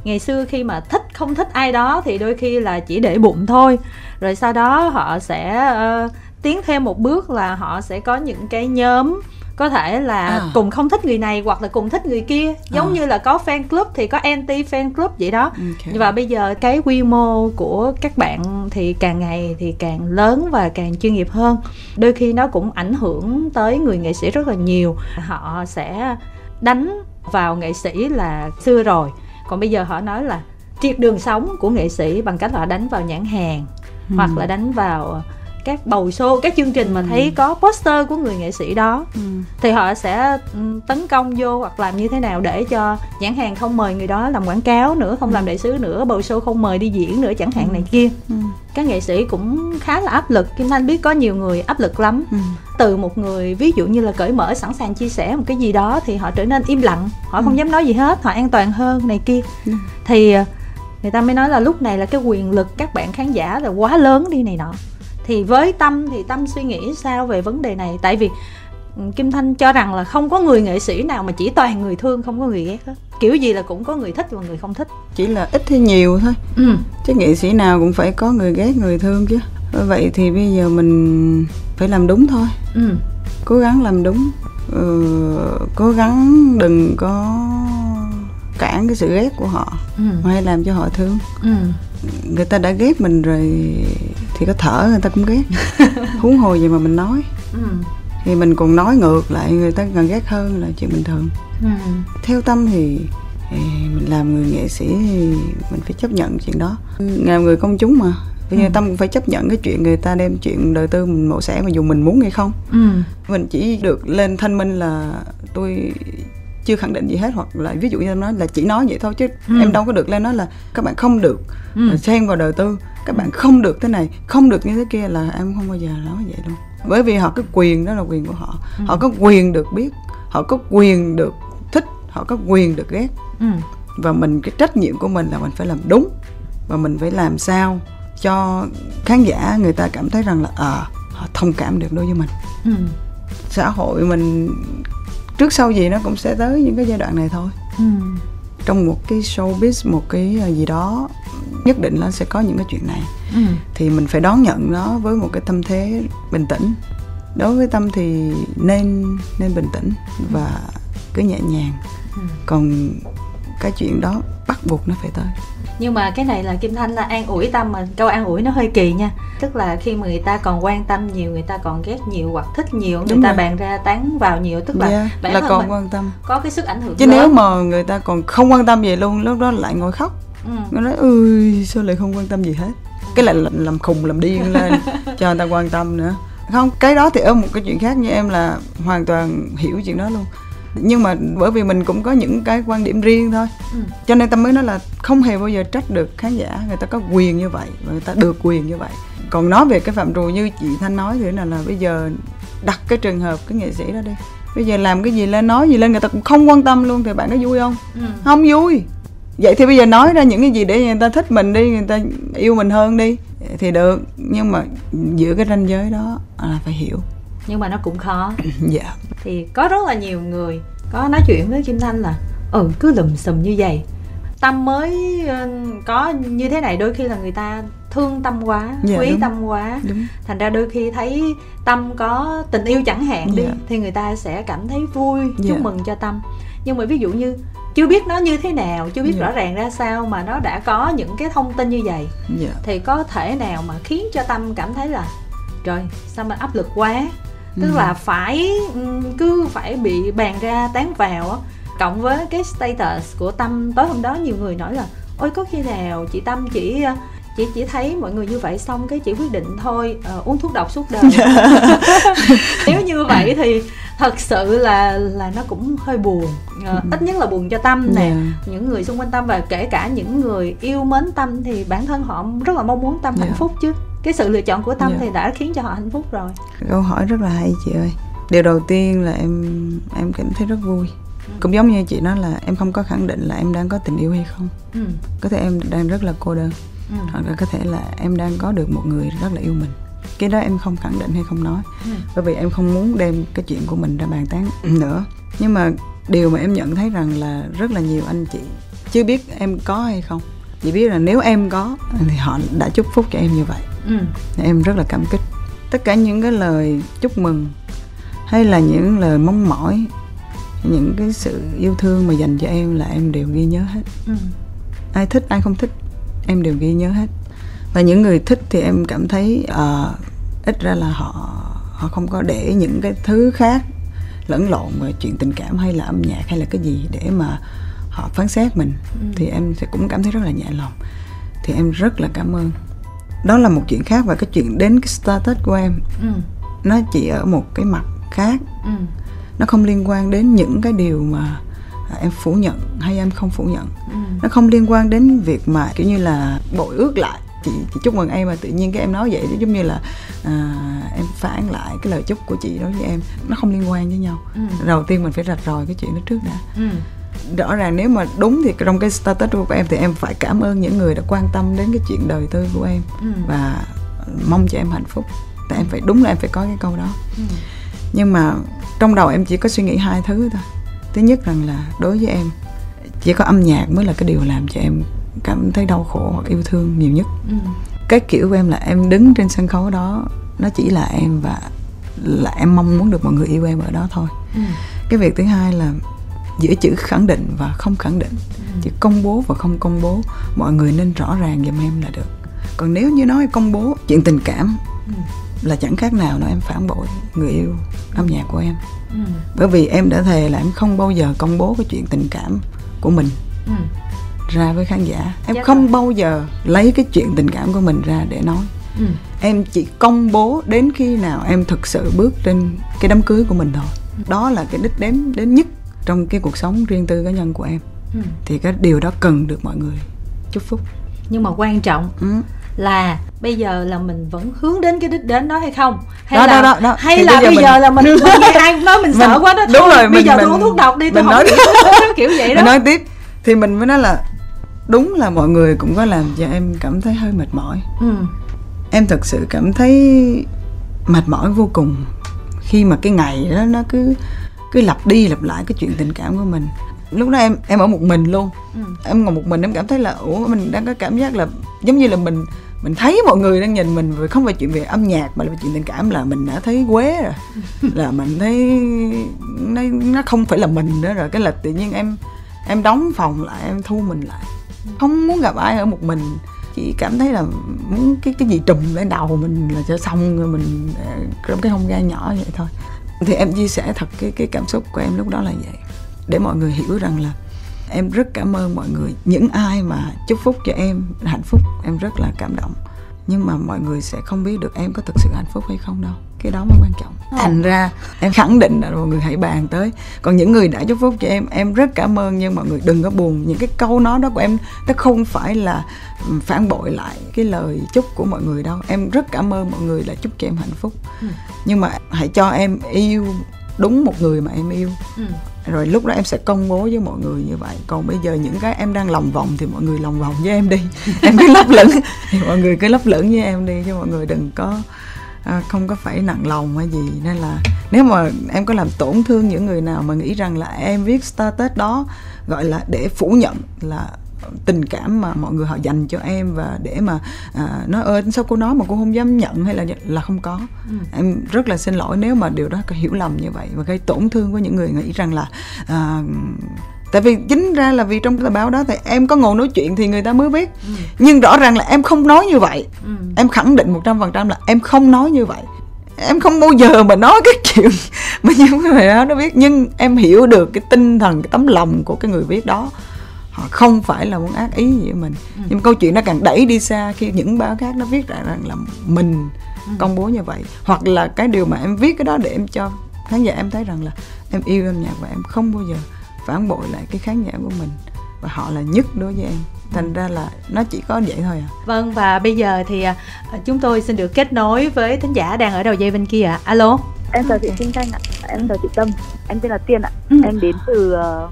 ngày xưa khi mà thích không thích ai đó thì đôi khi là chỉ để bụng thôi rồi sau đó họ sẽ uh, tiến thêm một bước là họ sẽ có những cái nhóm có thể là à. cùng không thích người này hoặc là cùng thích người kia giống à. như là có fan club thì có anti fan club vậy đó okay. và bây giờ cái quy mô của các bạn thì càng ngày thì càng lớn và càng chuyên nghiệp hơn đôi khi nó cũng ảnh hưởng tới người nghệ sĩ rất là nhiều họ sẽ đánh vào nghệ sĩ là xưa rồi còn bây giờ họ nói là triệt đường sống của nghệ sĩ bằng cách họ đánh vào nhãn hàng ừ. hoặc là đánh vào các bầu show các chương trình mà thấy ừ. có poster của người nghệ sĩ đó ừ. thì họ sẽ ừ, tấn công vô hoặc làm như thế nào để cho nhãn hàng không mời người đó làm quảng cáo nữa không ừ. làm đại sứ nữa bầu show không mời đi diễn nữa chẳng hạn ừ. này kia ừ. các nghệ sĩ cũng khá là áp lực kim thanh biết có nhiều người áp lực lắm ừ. từ một người ví dụ như là cởi mở sẵn sàng chia sẻ một cái gì đó thì họ trở nên im lặng họ ừ. không dám nói gì hết họ an toàn hơn này kia ừ. thì ờ, người ta mới nói là lúc này là cái quyền lực các bạn khán giả là quá lớn đi này nọ thì với tâm thì tâm suy nghĩ sao về vấn đề này tại vì ừ, Kim Thanh cho rằng là không có người nghệ sĩ nào mà chỉ toàn người thương không có người ghét hết kiểu gì là cũng có người thích và người không thích chỉ là ít hay nhiều thôi ừ. chứ nghệ sĩ nào cũng phải có người ghét người thương chứ vậy thì bây giờ mình phải làm đúng thôi ừ. cố gắng làm đúng ừ, cố gắng đừng có cản cái sự ghét của họ ừ. hay làm cho họ thương ừ. Người ta đã ghét mình rồi thì có thở người ta cũng ghét huống hồ gì mà mình nói ừ. thì mình còn nói ngược lại người ta càng ghét hơn là chuyện bình thường ừ. theo tâm thì mình làm người nghệ sĩ thì mình phải chấp nhận chuyện đó làm người công chúng mà Bây giờ ừ. Tâm cũng phải chấp nhận cái chuyện người ta đem chuyện đời tư mình mổ xẻ mà dù mình muốn hay không ừ. Mình chỉ được lên thanh minh là tôi chưa khẳng định gì hết hoặc là ví dụ như em nói là chỉ nói vậy thôi chứ Ừ. em đâu có được lên nói là các bạn không được Ừ. xen vào đời tư các bạn không được thế này không được như thế kia là em không bao giờ nói vậy đâu bởi vì họ có quyền đó là quyền của họ Ừ. họ có quyền được biết họ có quyền được thích họ có quyền được ghét ừ. và mình cái trách nhiệm của mình là mình phải làm đúng và mình phải làm sao cho khán giả người ta cảm thấy rằng là à họ thông cảm được đối với mình Ừ. xã hội mình trước sau gì nó cũng sẽ tới những cái giai đoạn này thôi Ừ. trong một cái showbiz một cái gì đó nhất định nó sẽ có những cái chuyện này Ừ. thì mình phải đón nhận nó với một cái tâm thế bình tĩnh đối với tâm thì nên nên bình tĩnh và cứ nhẹ nhàng Ừ. còn cái chuyện đó bắt buộc nó phải tới. Nhưng mà cái này là kim thanh là an ủi tâm mà câu an ủi nó hơi kỳ nha. Tức là khi mà người ta còn quan tâm nhiều người ta còn ghét nhiều hoặc thích nhiều người Đúng ta rồi. bàn ra tán vào nhiều. Tức là Yeah, bản là thân còn mình quan tâm. có cái sức ảnh hưởng chứ lớn. nếu mà người ta còn không quan tâm gì luôn lúc đó lại ngồi khóc. Ừ. nó nói ơi sao lại không quan tâm gì hết? Cái lại làm, làm khùng làm điên lên cho người ta quan tâm nữa. Không cái đó thì ở một cái chuyện khác như em là hoàn toàn hiểu chuyện đó luôn nhưng mà bởi vì mình cũng có những cái quan điểm riêng thôi. Ừ. cho nên tâm mới nói là không hề bao giờ trách được khán giả người ta có quyền như vậy và người ta được quyền như vậy. Còn nói về cái phạm trù như chị thanh nói thì là là bây giờ đặt cái trường hợp cái nghệ sĩ đó đi. Bây giờ làm cái gì lên nói gì lên người ta cũng không quan tâm luôn thì bạn có vui không? Ừ. không vui. Vậy thì bây giờ nói ra những cái gì để người ta thích mình đi người ta yêu mình hơn đi thì được. Nhưng mà giữa cái ranh giới đó là phải hiểu nhưng mà nó cũng khó dạ thì có rất là nhiều người có nói chuyện với kim thanh là ừ cứ lùm xùm như vậy tâm mới ờ, có như thế này đôi khi là người ta thương tâm quá Dạ, quý đúng. tâm quá đúng thành ra đôi khi thấy tâm có tình yêu chẳng hạn đi Dạ. thì người ta sẽ cảm thấy vui Dạ. chúc mừng cho tâm nhưng mà ví dụ như chưa biết nó như thế nào chưa biết Dạ. rõ ràng ra sao mà nó đã có những cái thông tin như vậy dạ thì có thể nào mà khiến cho tâm cảm thấy là trời sao mà áp lực quá tức Ừ. là phải ừm, cứ phải bị bàn ra tán vào á cộng với cái status của tâm tối hôm đó nhiều người nói là ôi có khi nào chị tâm chỉ ờ, chị chỉ thấy mọi người như vậy xong cái chị quyết định thôi ờ, uống thuốc độc suốt đời nếu như vậy thì thật sự là là nó cũng hơi buồn Ờ, ít nhất là buồn cho tâm nè Dạ. những người xung quanh tâm và kể cả những người yêu mến tâm thì bản thân họ rất là mong muốn tâm Dạ. hạnh phúc chứ cái sự lựa chọn của tâm Dạ. thì đã khiến cho họ hạnh phúc rồi. Câu hỏi rất là hay chị ơi. Điều đầu tiên là em em cảm thấy rất vui. Cũng giống như chị nói là em không có khẳng định là em đang có tình yêu hay không. Ừ. có thể em đang rất là cô đơn. Ừ. hoặc là có thể là em đang có được một người rất là yêu mình. Cái đó em không khẳng định hay không nói. Ừ. bởi vì em không muốn đem cái chuyện của mình ra bàn tán nữa. Nhưng mà điều mà em nhận thấy rằng là rất là nhiều anh chị chưa biết em có hay không. Chỉ biết là nếu em có thì họ đã chúc phúc cho em như vậy Ừ. em rất là cảm kích tất cả những cái lời chúc mừng hay là những lời mong mỏi những cái sự yêu thương mà dành cho em là em đều ghi nhớ hết Ừ. ai thích ai không thích em đều ghi nhớ hết và những người thích thì em cảm thấy ờ, ít ra là họ họ không có để những cái thứ khác lẫn lộn về chuyện tình cảm hay là âm nhạc hay là cái gì để mà họ phán xét mình Ừ. thì em sẽ cũng cảm thấy rất là nhẹ lòng thì em rất là cảm ơn đó là một chuyện khác và cái chuyện đến cái status của em Ừ. nó chỉ ở một cái mặt khác Ừ. nó không liên quan đến những cái điều mà à, em phủ nhận hay em không phủ nhận Ừ. nó không liên quan đến việc mà kiểu như là bội ước lại chị, chị chúc mừng em mà tự nhiên cái em nói vậy giống như là à, em phản lại cái lời chúc của chị đối với em nó không liên quan với nhau Ừ. đầu tiên mình phải rạch ròi cái chuyện đó trước đã Ừ. rõ ràng nếu mà đúng thì trong cái status của em thì em phải cảm ơn những người đã quan tâm đến cái chuyện đời tư của em Ừ. và mong cho em hạnh phúc tại em phải đúng là em phải có cái câu đó Ừ. nhưng mà trong đầu em chỉ có suy nghĩ hai thứ thôi thứ nhất rằng là đối với em chỉ có âm nhạc mới là cái điều làm cho em cảm thấy đau khổ hoặc yêu thương nhiều nhất Ừ. cái kiểu của em là em đứng trên sân khấu đó nó chỉ là em và là em mong muốn được mọi người yêu em ở đó thôi Ừ. cái việc thứ hai là giữa chữ khẳng định và không khẳng định. Chữ công bố và không công bố mọi người nên rõ ràng giùm em là được. Còn nếu như nói công bố chuyện tình cảm Ừ. là chẳng khác nào nữa em phản bội người yêu âm nhạc của em. Ừ. bởi vì em đã thề là em không bao giờ công bố cái chuyện tình cảm của mình Ừ. ra với khán giả. Em Dạ không bao giờ lấy cái chuyện tình cảm của mình ra để nói. Ừ. em chỉ công bố đến khi nào em thực sự bước trên cái đám cưới của mình thôi. Đó là cái đích đếm đến nhất trong cái cuộc sống riêng tư cá nhân của em ừ. thì cái điều đó cần được mọi người chúc phúc nhưng mà quan trọng ừ. là bây giờ là mình vẫn hướng đến cái đích đến đó hay không hay Đó, là đó, đó, đó. hay Thì là bây giờ bây giờ mình- là mình, mình nghe ai nói mình sợ Mình- quá đó đúng thôi rồi, bây mình- giờ tôi mình- uống thuốc độc đi tôi mình nói- kiểu vậy đó Mình nói tiếp thì mình mới nói là đúng là mọi người cũng có làm cho em cảm thấy hơi mệt mỏi ừ. em thật sự cảm thấy mệt mỏi vô cùng khi mà cái ngày đó nó cứ cứ lặp đi lặp lại cái chuyện tình cảm của mình. Lúc đó em em ở một mình luôn. Ừ. em ngồi một mình em cảm thấy là ủa mình đang có cảm giác là giống như là mình mình thấy mọi người đang nhìn mình không phải chuyện về âm nhạc mà là chuyện tình cảm là mình đã thấy quế rồi. Là mình thấy nó, nó không phải là mình nữa rồi. Cái là tự nhiên em em đóng phòng lại em thu mình lại. Không muốn gặp ai ở một mình. Chỉ cảm thấy là muốn cái cái gì trùm lên đầu mình là cho xong rồi mình ờ, trong cái không gian nhỏ vậy thôi thì em chia sẻ thật cái cái cảm xúc của em lúc đó là vậy. Để mọi người hiểu rằng là em rất cảm ơn mọi người. Những ai mà chúc phúc cho em, hạnh phúc, em rất là cảm động nhưng mà mọi người sẽ không biết được em có thực sự hạnh phúc hay không đâu. Cái đó mới quan trọng. Thành ra em khẳng định là mọi người hãy bàn tới. Còn những người đã chúc phúc cho em em rất cảm ơn. Nhưng mọi người đừng có buồn. Những cái câu nói đó của em nó không phải là ừ, phản bội lại cái lời chúc của mọi người đâu. Em rất cảm ơn mọi người đã chúc cho em hạnh phúc. Ừ. nhưng mà hãy cho em yêu đúng một người mà em yêu. Ừ. rồi lúc đó em sẽ công bố với mọi người như vậy. Còn bây giờ những cái em đang lòng vòng thì mọi người lòng vòng với em đi. Em cứ lấp lửng. Thì mọi người cứ lấp lửng với em đi chứ mọi người đừng có à, không có phải nặng lòng hay gì. Nên là nếu mà em có làm tổn thương những người nào mà nghĩ rằng là em viết status đó gọi là để phủ nhận là tình cảm mà mọi người họ dành cho em và để mà à, nói ơi sao cô nói mà cô không dám nhận hay là là không có Ừ. em rất là xin lỗi nếu mà điều đó có hiểu lầm như vậy và gây tổn thương với những người nghĩ rằng là à, tại vì chính ra là vì trong cái tờ báo đó thì em có ngồi nói chuyện thì người ta mới biết Ừ. nhưng rõ ràng là em không nói như vậy Ừ. em khẳng định một trăm phần trăm là em không nói như vậy em không bao giờ mà nói cái chuyện mà những người đó nó biết nhưng em hiểu được cái tinh thần cái tấm lòng của cái người viết đó họ không phải là muốn ác ý gì với mình Ừ. nhưng câu chuyện nó càng đẩy đi xa khi những báo khác nó viết ra rằng là mình Ừ. công bố như vậy hoặc là cái điều mà em viết cái đó để em cho khán giả em thấy rằng là em yêu âm nhạc và em không bao giờ phản bội lại cái khán giả của mình và họ là nhất đối với em thành ra là nó chỉ có vậy thôi à Vâng và bây giờ thì à, chúng tôi xin được kết nối với thính giả đang ở đầu dây bên kia ạ. Alo. Em chào chị Trinh Thanh ạ, em chào chị Tâm, em tên là Tiên ạ, Ừ. em đến từ ờ,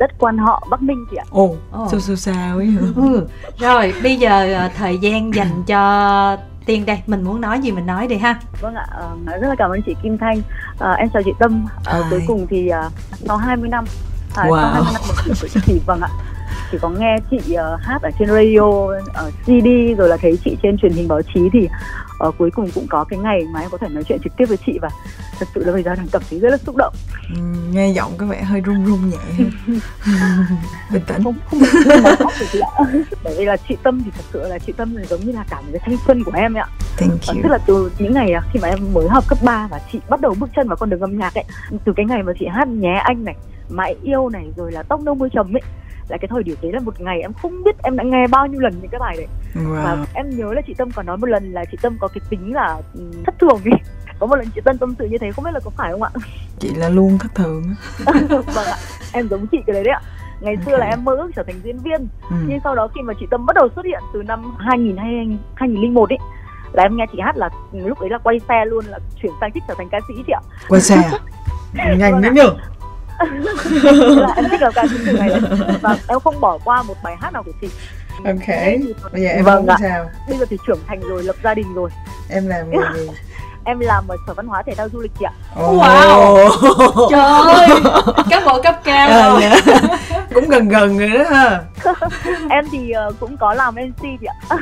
đất quan họ Bắc Ninh chị ạ. ồ Ồ. sao sao sao ấy hả Ừ. Rồi bây giờ à, thời gian dành cho Tiên đây, mình muốn nói gì mình nói đi ha. Vâng ạ, ờ, rất là cảm ơn chị Kim Thanh, Ờ, em chào chị Tâm. Ờ, Ai? cuối cùng thì ờ, sau 20 năm, à, Wow. sau 20 năm một của chị thì vâng ạ, chỉ có nghe chị ờ, hát ở trên radio, ở CD rồi là thấy chị trên truyền hình báo chí thì ờ, cuối cùng cũng có cái ngày mà em có thể nói chuyện trực tiếp với chị và thật sự là bây giờ đang cảm thấy rất là xúc động. Ừ, nghe giọng có vẻ hơi run run nhẹ bình tĩnh. Không không bởi vì là chị tâm thì thật sự là chị tâm là giống như là cả một cái thanh xuân của em ạ. Thank you. tức là từ những ngày à, khi mà em mới học cấp 3 và chị bắt đầu bước chân vào con đường âm nhạc ấy từ cái ngày mà chị hát nhé anh này mãi yêu này rồi là tóc nâu môi trầm ấy là cái thời điểm đấy là một ngày em không biết em đã nghe bao nhiêu lần những cái bài đấy. Và wow. em nhớ là chị tâm còn nói một lần là chị tâm có cái tính là ừ, thất thường ý. Có một lần chị tâm tâm sự như thế không biết là có phải không ạ? Chị là luôn thất thường vâng ạ em giống chị cái đấy đấy ạ. Ngày xưa Ok. là em mơ ước trở thành diễn viên. Ừ. nhưng sau đó khi mà chị Tâm bắt đầu xuất hiện từ năm 2000 hay 2001 ấy là em nghe chị hát là lúc đấy là quay xe luôn là chuyển sang thích trở thành ca sĩ chị ạ. Qua xe à? nhanh Vâng lắm ạ. Là em thích là ca sĩ từ ngày đấy. Và em không bỏ qua một bài hát nào của chị. Ok bây giờ em Vâng muốn ạ. sao bây giờ thì trưởng thành rồi lập gia đình rồi. Em làm nghề gì em làm ở sở văn hóa thể thao du lịch chị ạ Wow. Trời ơi, cán bộ cấp cao À, rồi. dạ. cũng gần gần rồi đó ha em thì ờ, cũng có làm MC chị ạ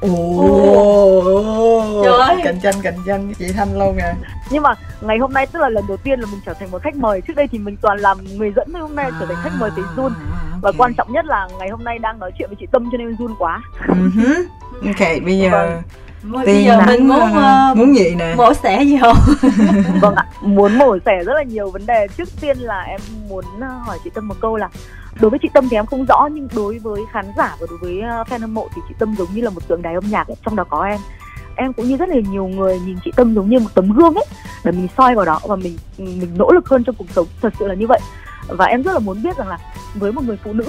ồ Trời ơi. cạnh tranh cạnh tranh với chị thanh lâu nè nhưng mà ngày hôm nay tức là lần đầu tiên là mình trở thành một khách mời trước đây thì mình toàn làm người dẫn thôi hôm nay trở thành khách mời thấy run và Ok. quan trọng nhất là ngày hôm nay đang nói chuyện với chị Tâm cho nên run quá hứ. ok bây giờ Vâng. Bây giờ mình muốn uh, muốn gì nè. mổ xẻ gì không? vâng ạ muốn mổ xẻ rất là nhiều vấn đề. Trước tiên là em muốn ờ, hỏi chị Tâm một câu là đối với chị Tâm thì em không rõ nhưng đối với khán giả và đối với ờ, fan hâm mộ thì chị Tâm giống như là một tượng đài âm nhạc ấy, trong đó có em. Em cũng như rất là nhiều người nhìn chị Tâm giống như một tấm gương ấy để mình soi vào đó và mình mình nỗ lực hơn trong cuộc sống. Thật sự là như vậy. Và em rất là muốn biết rằng là với một người phụ nữ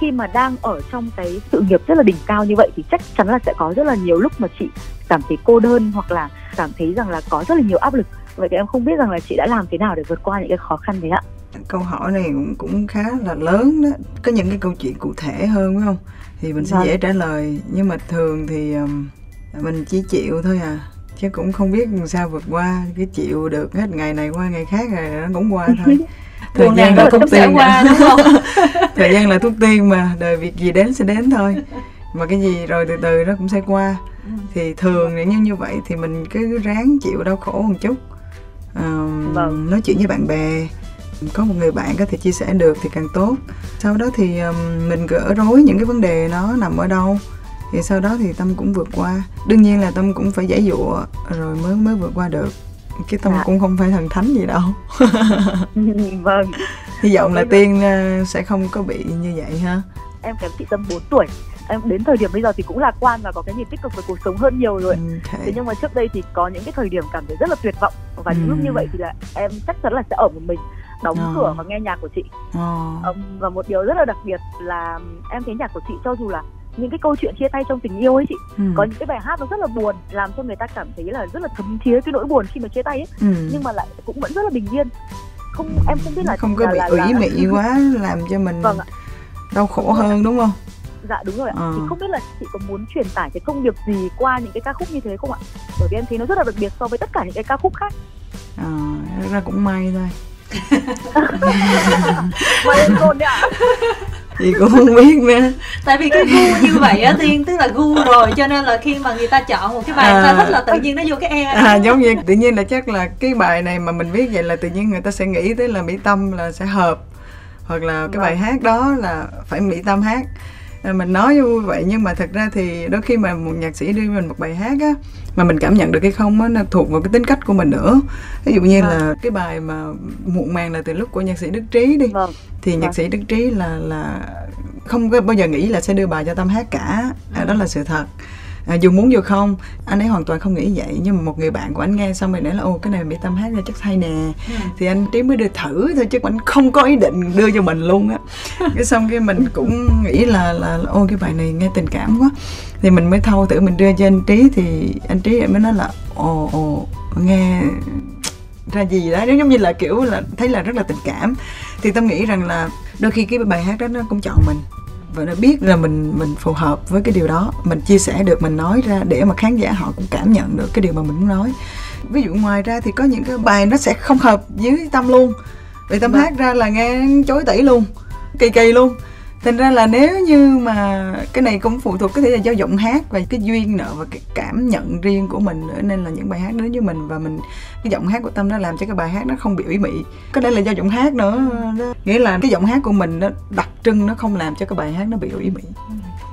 khi mà đang ở trong cái sự nghiệp rất là đỉnh cao như vậy thì chắc chắn là sẽ có rất là nhiều lúc mà chị cảm thấy cô đơn hoặc là cảm thấy rằng là có rất là nhiều áp lực. Vậy thì em không biết rằng là chị đã làm thế nào để vượt qua những cái khó khăn đấy ạ? Câu hỏi này cũng cũng khá là lớn đó. Có những cái câu chuyện cụ thể hơn phải không? Thì mình sẽ vâng. dễ trả lời. Nhưng mà thường thì um, mình chỉ chịu thôi à. Chứ cũng không biết làm sao vượt qua cái chịu được hết ngày này qua ngày khác rồi nó cũng qua thôi thời gian là thuốc tiên. qua đúng không? Thời gian là thuốc tiên mà đời việc gì đến sẽ đến thôi. Mà cái gì rồi từ từ nó cũng sẽ qua. Ừ. thì thường nếu như như vậy thì mình cứ ráng chịu đau khổ một chút. Uh, vâng. nói chuyện với bạn bè có một người bạn có thể chia sẻ được thì càng tốt. Sau đó thì um, mình gỡ rối những cái vấn đề nó nằm ở đâu. Thì sau đó thì tâm cũng vượt qua. Đương nhiên là tâm cũng phải giải dụa rồi mới mới vượt qua được cái tâm à. cũng không phải thần thánh gì đâu. Vâng. Hy vọng là tiên ờ, sẽ không có bị như vậy ha. Em kém chị tâm 4 tuổi. Em đến thời điểm bây giờ thì cũng lạc quan và có cái nhìn tích cực về cuộc sống hơn nhiều rồi okay. thế. Nhưng mà trước đây thì có những cái thời điểm cảm thấy rất là tuyệt vọng và những lúc như vậy thì là em chắc chắn là sẽ ở một mình đóng oh. cửa và nghe nhạc của chị. Um, và một điều rất là đặc biệt là em thấy nhạc của chị cho dù là những cái câu chuyện chia tay trong tình yêu ấy chị. Ừ. có những cái bài hát nó rất là buồn làm cho người ta cảm thấy là rất là thấm thía cái nỗi buồn khi mà chia tay ấy. Ừ. nhưng mà lại cũng vẫn rất là bình yên. Không em không biết là không có là, bị là, ủy là... mị quá làm cho mình vâng ạ. đau khổ hơn đúng không? Dạ đúng rồi ạ. À. thì không biết là chị có muốn truyền tải cái thông điệp gì qua những cái ca khúc như thế không ạ? Bởi vì em thấy nó rất là đặc biệt so với tất cả những cái ca khúc khác. À, ra cũng may thôi. May em côn ạ chị cũng không biết nữa. Tại vì cái gu như vậy á tiên tức là gu rồi cho nên là khi mà người ta chọn một cái bài à, ta thích là tự nhiên nó vô cái e à giống như tự nhiên là chắc là cái bài này mà mình viết vậy là tự nhiên người ta sẽ nghĩ tới là mỹ tâm là sẽ hợp hoặc là cái bài vâng. hát đó là phải mỹ tâm hát mình nói như vậy nhưng mà thật ra thì đôi khi mà một nhạc sĩ đưa mình một bài hát á mà mình cảm nhận được hay không á nó thuộc vào cái tính cách của mình nữa ví dụ như vâng. là cái bài mà muộn màng là từ lúc của nhạc sĩ đức trí đi vâng. thì nhạc vâng. sĩ đức trí là là không bao giờ nghĩ là sẽ đưa bài cho tâm hát cả à, đó là sự thật à, dù muốn dù không anh ấy hoàn toàn không nghĩ vậy. Nhưng mà một người bạn của anh nghe xong rồi nói là ô cái này bị tâm hát ra chắc hay nè. Ừ. thì anh trí mới đưa thử thôi chứ anh không có ý định đưa cho mình luôn á. Cái xong cái mình cũng nghĩ là là ô cái bài này nghe tình cảm quá. Thì mình mới thâu thử mình đưa cho anh trí thì anh trí mới nói là ồ ồ nghe ra gì đó giống như là kiểu là thấy là rất là tình cảm. Thì tâm nghĩ rằng là đôi khi cái bài hát đó nó cũng chọn mình và nó biết là mình mình phù hợp với cái điều đó. Mình chia sẻ được mình nói ra để mà khán giả họ cũng cảm nhận được cái điều mà mình muốn nói. Ví dụ ngoài ra thì có những cái bài nó sẽ không hợp với tâm luôn. Vì tâm vâng. hát ra là nghe chối tẩy luôn kỳ kỳ luôn thành ra là nếu như mà cái này cũng phụ thuộc có thể là do giọng hát và cái duyên nợ và cái cảm nhận riêng của mình nữa. Nên là những bài hát đến với mình và mình cái giọng hát của tâm nó làm cho cái bài hát nó không bị ủy mị. Có thể là do giọng hát nữa. Đó. nghĩa là cái giọng hát của mình nó đặc trưng nó không làm cho cái bài hát nó bị ủy mị.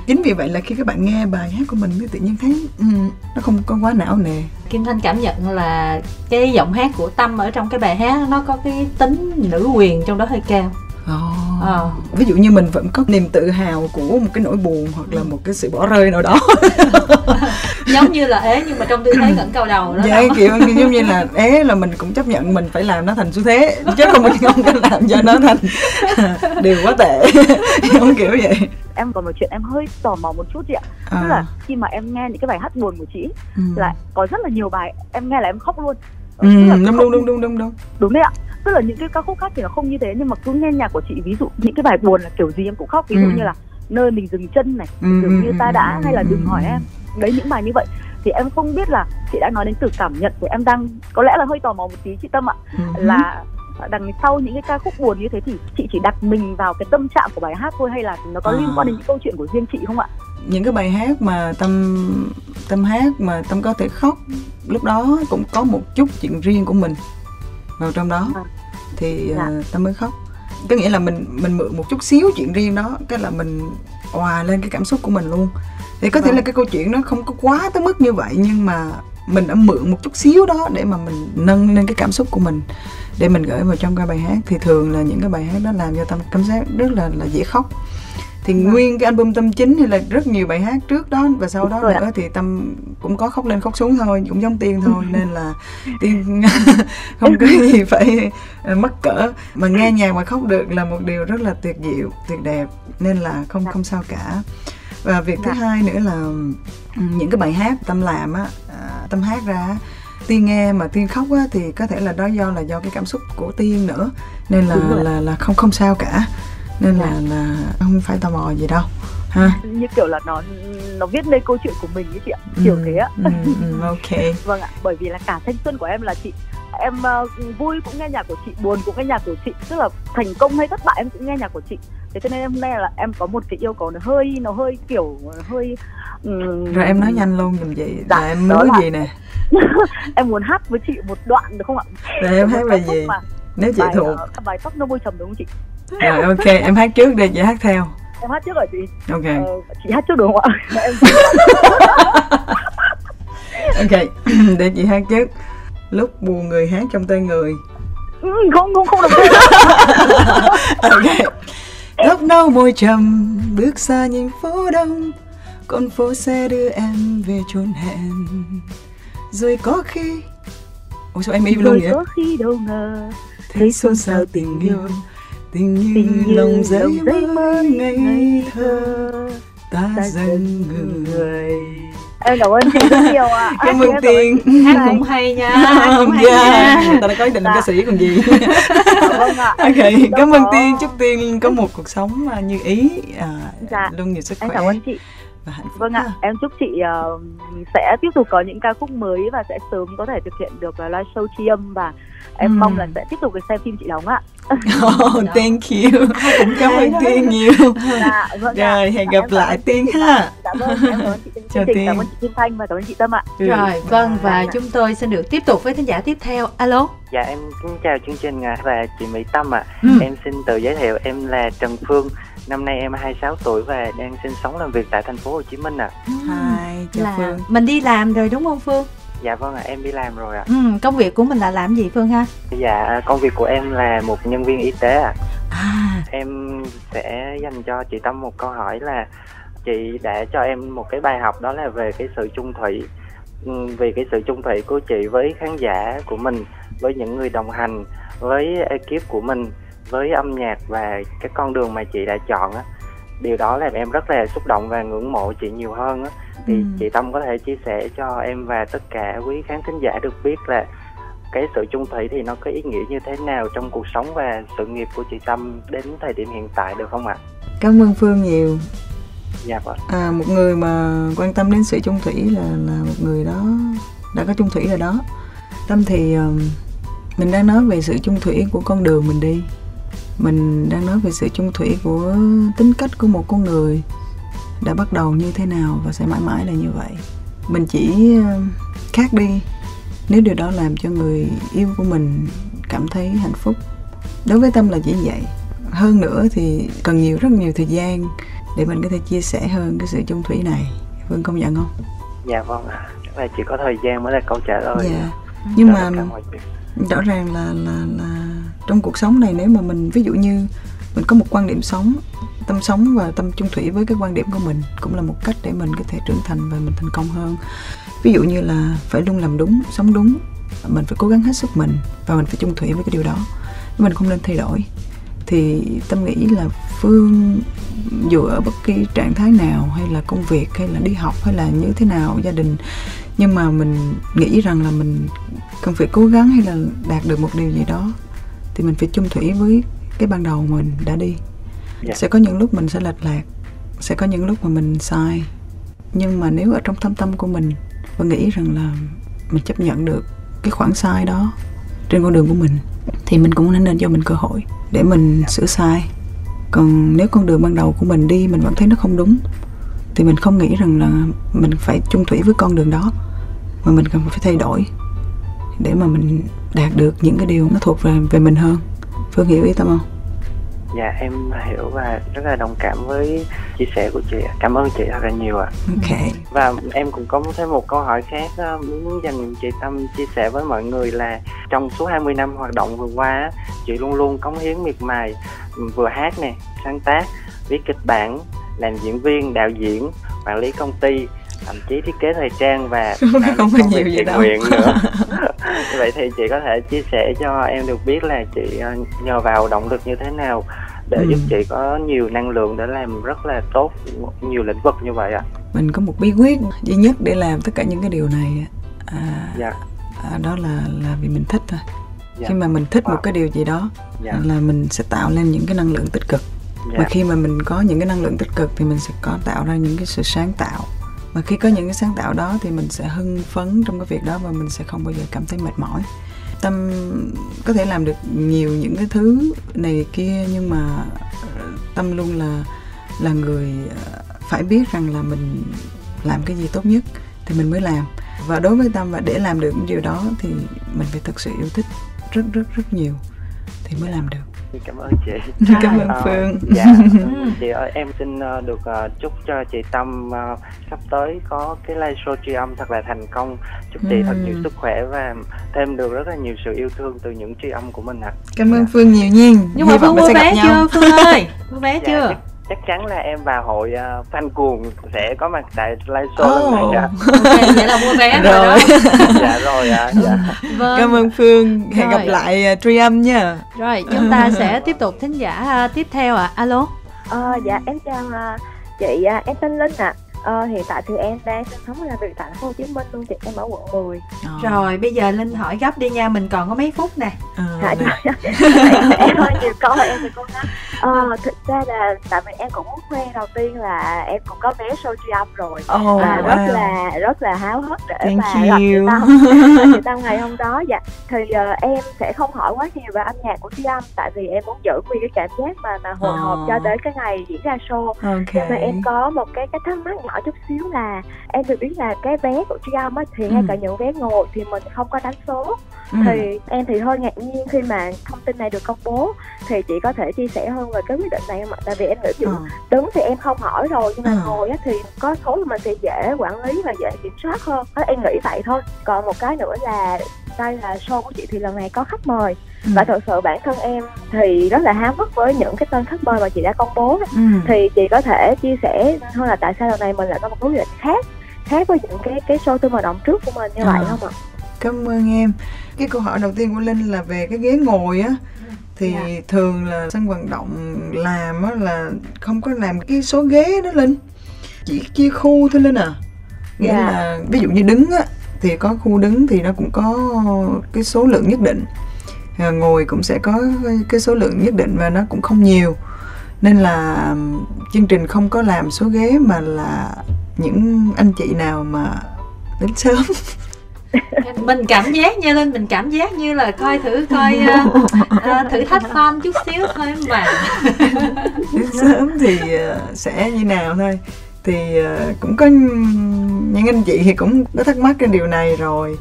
Chính vì vậy là khi các bạn nghe bài hát của mình mới tự nhiên thấy um, nó không có quá não nề. Kim thanh cảm nhận là cái giọng hát của tâm ở trong cái bài hát nó có cái tính nữ quyền trong đó hơi cao. Oh. À. ví dụ như mình vẫn có niềm tự hào của một cái nỗi buồn hoặc là một cái sự bỏ rơi nào đó. Giống như là ế nhưng mà trong tư thế ngẩng cao đầu đó dạ, kiểu giống như là ế là mình cũng chấp nhận mình phải làm nó thành xu thế chứ không mình không có làm cho nó thành điều quá tệ. Không kiểu vậy. Em còn một chuyện em hơi tò mò một chút chị ạ. À. tức là khi mà em nghe những cái bài hát buồn của chị ừ. là có rất là nhiều bài em nghe là em khóc luôn. Ừ, đúng, đúng đúng đúng đúng đúng. Đúng đấy ạ tức là những cái ca khúc khác thì nó không như thế nhưng mà cứ nghe nhạc của chị ví dụ những cái bài buồn là kiểu gì em cũng khóc ví dụ ừ. như là nơi mình dừng chân này ừ. dường như ta đã hay là đừng hỏi em đấy những bài như vậy thì em không biết là chị đã nói đến từ cảm nhận của em đang có lẽ là hơi tò mò một tí chị tâm ạ ừ. là đằng sau những cái ca khúc buồn như thế thì chị chỉ đặt mình vào cái tâm trạng của bài hát thôi hay là nó có à. liên quan đến những câu chuyện của riêng chị không ạ những cái bài hát mà tâm tâm hát mà tâm có thể khóc lúc đó cũng có một chút chuyện riêng của mình vào trong đó à. thì dạ. uh, tâm mới khóc có nghĩa là mình mình mượn một chút xíu chuyện riêng đó cái là mình hòa lên cái cảm xúc của mình luôn thì có vâng. thể là cái câu chuyện nó không có quá tới mức như vậy nhưng mà mình đã mượn một chút xíu đó để mà mình nâng lên cái cảm xúc của mình để mình gửi vào trong cái bài hát thì thường là những cái bài hát đó làm cho tâm cảm giác rất là là dễ khóc thì vâng. nguyên cái album tâm chính thì là rất nhiều bài hát trước đó và sau đó nữa thì tâm cũng có khóc lên khóc xuống thôi cũng giống tiên thôi nên là tiên không có gì phải ờ, mắc cỡ mà nghe nhạc mà khóc được là một điều rất là tuyệt diệu tuyệt đẹp nên là không dạ. không sao cả và việc thứ dạ. hai nữa là những cái bài hát tâm làm á à, tâm hát ra tiên nghe mà tiên khóc á thì có thể là đó do là do cái cảm xúc của tiên nữa nên là là là không không sao cả nên là dạ. là không phải tò mò gì đâu ha? Như kiểu là nó nó viết lên câu chuyện của mình ấy chị ạ kiểu ừ, thế ạ. ừ, ừ, ok. Vâng ạ bởi vì là cả thanh xuân của em là chị em uh, vui cũng nghe nhạc của chị buồn cũng nghe nhạc của chị tức là thành công hay thất bại em cũng nghe nhạc của chị. Thế cho nên em hôm nay là em có một cái yêu cầu nó hơi nó hơi kiểu hơi um... rồi em nói nhanh luôn dùm chị dạ, là em muốn là... gì nè? Em muốn hát với chị một đoạn được không ạ? Rồi em hát bài gì? mà. nếu chị bài, thuộc. uh, bài tóc nó môi trầm đúng không chị rồi ok em hát trước đi chị hát theo. Em hát trước rồi chị? Ok. Ờ, chị hát trước được không ạ? Em ok để chị hát trước. Lúc buồn người hát trong tay người. Ừ, không không không được. Ok. Lúc nâu môi trầm bước xa nhìn phố đông con phố xe đưa em về chốn hẹn. Rồi có khi ôi sao em im luôn vậy? có khi đâu ngờ thấy xôn xao tình yêu tình như, tình như lòng giấy mơ ngây thơ ta dần người em cảm ơn chị rất nhiều ạ. À. cảm ơn tiên hát cũng hay nha. Hát cũng hay yeah. nha. Ta đã có ý định làm ca sĩ còn gì. Vâng ạ. Ok cảm ơn tiên chúc tiên có một cuộc sống à, như ý à, dạ. luôn nhiều sức khỏe em cảm ơn chị. và hạnh phúc vâng ạ. em chúc chị uh, sẽ tiếp tục có những ca khúc mới và sẽ sớm có thể thực hiện được uh, live show tri âm và em mm. mong là sẽ tiếp tục được xem phim chị đóng ạ oh, thank you cũng cảm ơn tiên nhiều dạ, vâng rồi hẹn gặp lại tiên ha dạ vâng em cảm ơn chị Chào tiên. cảm ơn chị Kim Thanh và cảm ơn chị Tâm ạ ừ. rồi vâng và dạ. chúng tôi xin được tiếp tục với thính giả tiếp theo alo dạ em xin chào chương trình và chị Mỹ Tâm ạ ừ. em xin tự giới thiệu em là Trần Phương Năm nay em 26 tuổi và đang sinh sống làm việc tại thành phố Hồ Chí Minh ạ. À. Hai, chào là Phương. Mình đi làm rồi đúng không Phương? Dạ vâng ạ, à, em đi làm rồi ạ. À. Ừ, công việc của mình là làm gì Phương ha? Dạ, công việc của em là một nhân viên y tế ạ. À. à. Em sẽ dành cho chị Tâm một câu hỏi là chị đã cho em một cái bài học đó là về cái sự chung thủy ừ, vì cái sự chung thủy của chị với khán giả của mình với những người đồng hành với ekip của mình với âm nhạc và cái con đường mà chị đã chọn á điều đó làm em rất là xúc động và ngưỡng mộ chị nhiều hơn á thì ừ. chị tâm có thể chia sẻ cho em và tất cả quý khán thính giả được biết là cái sự chung thủy thì nó có ý nghĩa như thế nào trong cuộc sống và sự nghiệp của chị tâm đến thời điểm hiện tại được không ạ? Cảm ơn phương nhiều. Dạ vâng. À, một người mà quan tâm đến sự chung thủy là là một người đó đã có chung thủy rồi đó. Tâm thì mình đang nói về sự chung thủy của con đường mình đi. Mình đang nói về sự chung thủy của tính cách của một con người đã bắt đầu như thế nào và sẽ mãi mãi là như vậy. Mình chỉ ờ, khác đi. Nếu điều đó làm cho người yêu của mình cảm thấy hạnh phúc đối với tâm là chỉ vậy. Hơn nữa thì cần nhiều rất nhiều thời gian để mình có thể chia sẻ hơn cái sự chung thủy này. Vân công nhận không? Dạ vâng ạ. Là chỉ có thời gian mới là câu trả lời. Dạ. nhưng mà rõ ràng là là là trong cuộc sống này nếu mà mình ví dụ như mình có một quan điểm sống tâm sống và tâm chung thủy với cái quan điểm của mình cũng là một cách để mình có thể trưởng thành và mình thành công hơn. Ví dụ như là phải luôn làm đúng, sống đúng, mình phải cố gắng hết sức mình và mình phải chung thủy với cái điều đó. Mình không nên thay đổi, thì tâm nghĩ là phương, dù ở bất kỳ trạng thái nào, hay là công việc, hay là đi học, hay là như thế nào, gia đình, nhưng mà mình nghĩ rằng là mình cần phải cố gắng hay là đạt được một điều gì đó, thì mình phải chung thủy với cái ban đầu mình đã đi yeah. Dạ. sẽ có những lúc mình sẽ lệch lạc, sẽ có những lúc mà mình sai nhưng mà nếu ở trong thâm tâm của mình và nghĩ rằng là mình chấp nhận được cái khoảng sai đó trên con đường của mình, thì mình cũng nên cho mình cơ hội để mình sửa sai còn nếu con đường ban đầu của mình đi mình vẫn thấy nó không đúng, thì mình không nghĩ rằng là mình phải chung thủy với con đường đó, mà mình cần phải thay đổi để mà mình đạt được những cái điều nó thuộc về về mình hơn phương hiểu ý tâm không dạ em hiểu và rất là đồng cảm với chia sẻ của chị cảm ơn chị thật là nhiều ạ. Ok. Và em cũng có thêm một câu hỏi khác muốn dành chị tâm chia sẻ với mọi người là trong suốt 20 năm hoạt động vừa qua chị luôn luôn cống hiến miệt mài vừa hát nè sáng tác viết kịch bản làm diễn viên đạo diễn quản lý công ty thậm chí thiết kế thời trang và không có nhiều gì đâu. nguyện nữa. Vậy thì chị có thể chia sẻ cho em được biết là chị ờ, nhờ vào động lực như thế nào để ừ. giúp chị có nhiều năng lượng để làm rất là tốt nhiều lĩnh vực như vậy ạ mình có một bí quyết duy nhất để làm tất cả những cái điều này à, dạ. à, đó là là vì mình thích thôi dạ. khi mà mình thích wow. một cái điều gì đó dạ. là mình sẽ tạo lên những cái năng lượng tích cực dạ. và khi mà mình có những cái năng lượng tích cực thì mình sẽ có tạo ra những cái sự sáng tạo và khi có những cái sáng tạo đó thì mình sẽ hưng phấn trong cái việc đó và mình sẽ không bao giờ cảm thấy mệt mỏi tâm có thể làm được nhiều những cái thứ này kia, nhưng mà ờ, tâm luôn là là người ờ, phải biết rằng là mình làm cái gì tốt nhất thì mình mới làm. Và đối với tâm và để làm được những điều đó thì mình phải thực sự yêu thích rất rất rất nhiều thì mới làm được cảm ơn chị. Cảm ơn phương. dạ. Chị ơi em xin ờ, được uh, chúc cho chị tâm uh, sắp tới có cái live show tri âm thật là thành công. Chúc chị thật nhiều sức khỏe và thêm được rất là nhiều sự yêu thương từ những tri âm của mình ạ. À. cảm ơn dạ. phương nhiều nhiên. Nhưng mà phương mua vé chưa phương ơi? Mua vé dạ, chưa chắc chắn là em và hội uh, fan cuồng sẽ có mặt tại live show oh. lần này ạ. okay, vậy là mua vé rồi. rồi dạ rồi ạ. À, dạ. Vâng. Cảm ơn Phương. Hẹn rồi. gặp lại uh, Tri Âm nha. Rồi, chúng ta sẽ tiếp tục thính giả uh, tiếp theo ạ. À. Alo. Ờ, dạ em chào uh, chị, uh, em tên Linh ạ. À. Ờ, hiện tại thì em đang sinh sống và làm việc tại thành phố Hồ Chí Minh luôn chị em ở quận 10 à. Ờ. rồi bây giờ linh hỏi gấp đi nha mình còn có mấy phút nè à, dạ, dạ. em hơi nhiều câu em thì cố gắng ờ, thực ra là tại vì em cũng muốn khoe đầu tiên là em cũng có vé show tri âm rồi oh, à, rất wow. là rất là háo hức để Thank mà gặp chị tâm chị tâm ngày hôm đó dạ thì uh, em sẽ không hỏi quá nhiều về âm nhạc của tri âm tại vì em muốn giữ nguyên cái cảm giác mà mà hồi hộp cho đến cái ngày diễn ra show okay. nhưng mà em có một cái cái thắc mắc nhỏ nhỏ chút xíu là em được biết là cái vé của Triumph á thì ừ. ngay cả những vé ngồi thì mình không có đánh số ừ. thì em thì hơi ngạc nhiên khi mà thông tin này được công bố thì chị có thể chia sẻ hơn về cái quyết định này không ạ tại vì em nghĩ ừ. đứng thì em không hỏi rồi nhưng mà ừ. ngồi á thì có số thì mình sẽ dễ quản lý và dễ kiểm soát hơn em nghĩ vậy thôi còn một cái nữa là đây là show của chị thì lần này có khách mời ừ. và thật sự bản thân em thì rất là háo hức với những cái tên khách mời mà chị đã công bố ừ. thì chị có thể chia sẻ hơn là tại sao lần này mình lại có một quyết định khác khác với những cái cái show tôi mời động trước của mình như à. vậy không ạ cảm ơn em cái câu hỏi đầu tiên của linh là về cái ghế ngồi á thì yeah. Dạ. thường là sân vận động làm á là không có làm cái số ghế đó linh chỉ chia khu thôi linh à nghĩa yeah. Dạ. là ví dụ như đứng á thì có khu đứng thì nó cũng có cái số lượng nhất định ngồi cũng sẽ có cái số lượng nhất định và nó cũng không nhiều. Nên là chương trình không có làm số ghế mà là những anh chị nào mà đến sớm. Mình cảm giác như lên mình cảm giác như là coi thử coi uh, uh, thử thách fan chút xíu thôi mà. Đến sớm thì uh, sẽ như nào thôi. Thì uh, cũng có những anh chị thì cũng có thắc mắc cái điều này rồi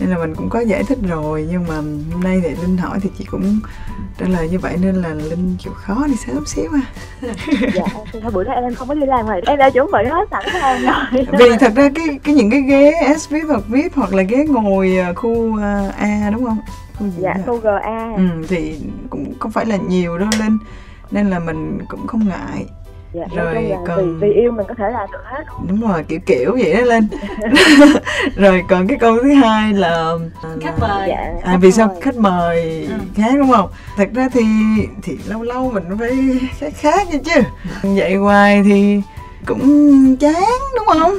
nên là mình cũng có giải thích rồi. Nhưng mà hôm nay thì linh hỏi thì chị cũng trả lời như vậy nên là linh chịu khó đi sớm xíu à dạ thôi bữa nay em không có đi làm rồi. Em đã chuẩn bị hết sẵn sàng rồi. Vì thật ra cái cái những cái ghế S VIP hoặc VIP hoặc là ghế ngồi à, khu à, A đúng không? Khu dạ khu GA ừ, thì cũng không phải là nhiều đâu linh. Nên là mình cũng không ngại dạ, rồi còn vì, vì yêu mình có thể làm được hết. Đúng rồi kiểu kiểu vậy đó lên rồi còn cái câu thứ hai là khách mời. Dạ, à vì sao khách mời ừ. khác đúng không? Thật ra thì thì lâu lâu mình phải khác khác vậy chứ. Vậy hoài thì cũng chán đúng không?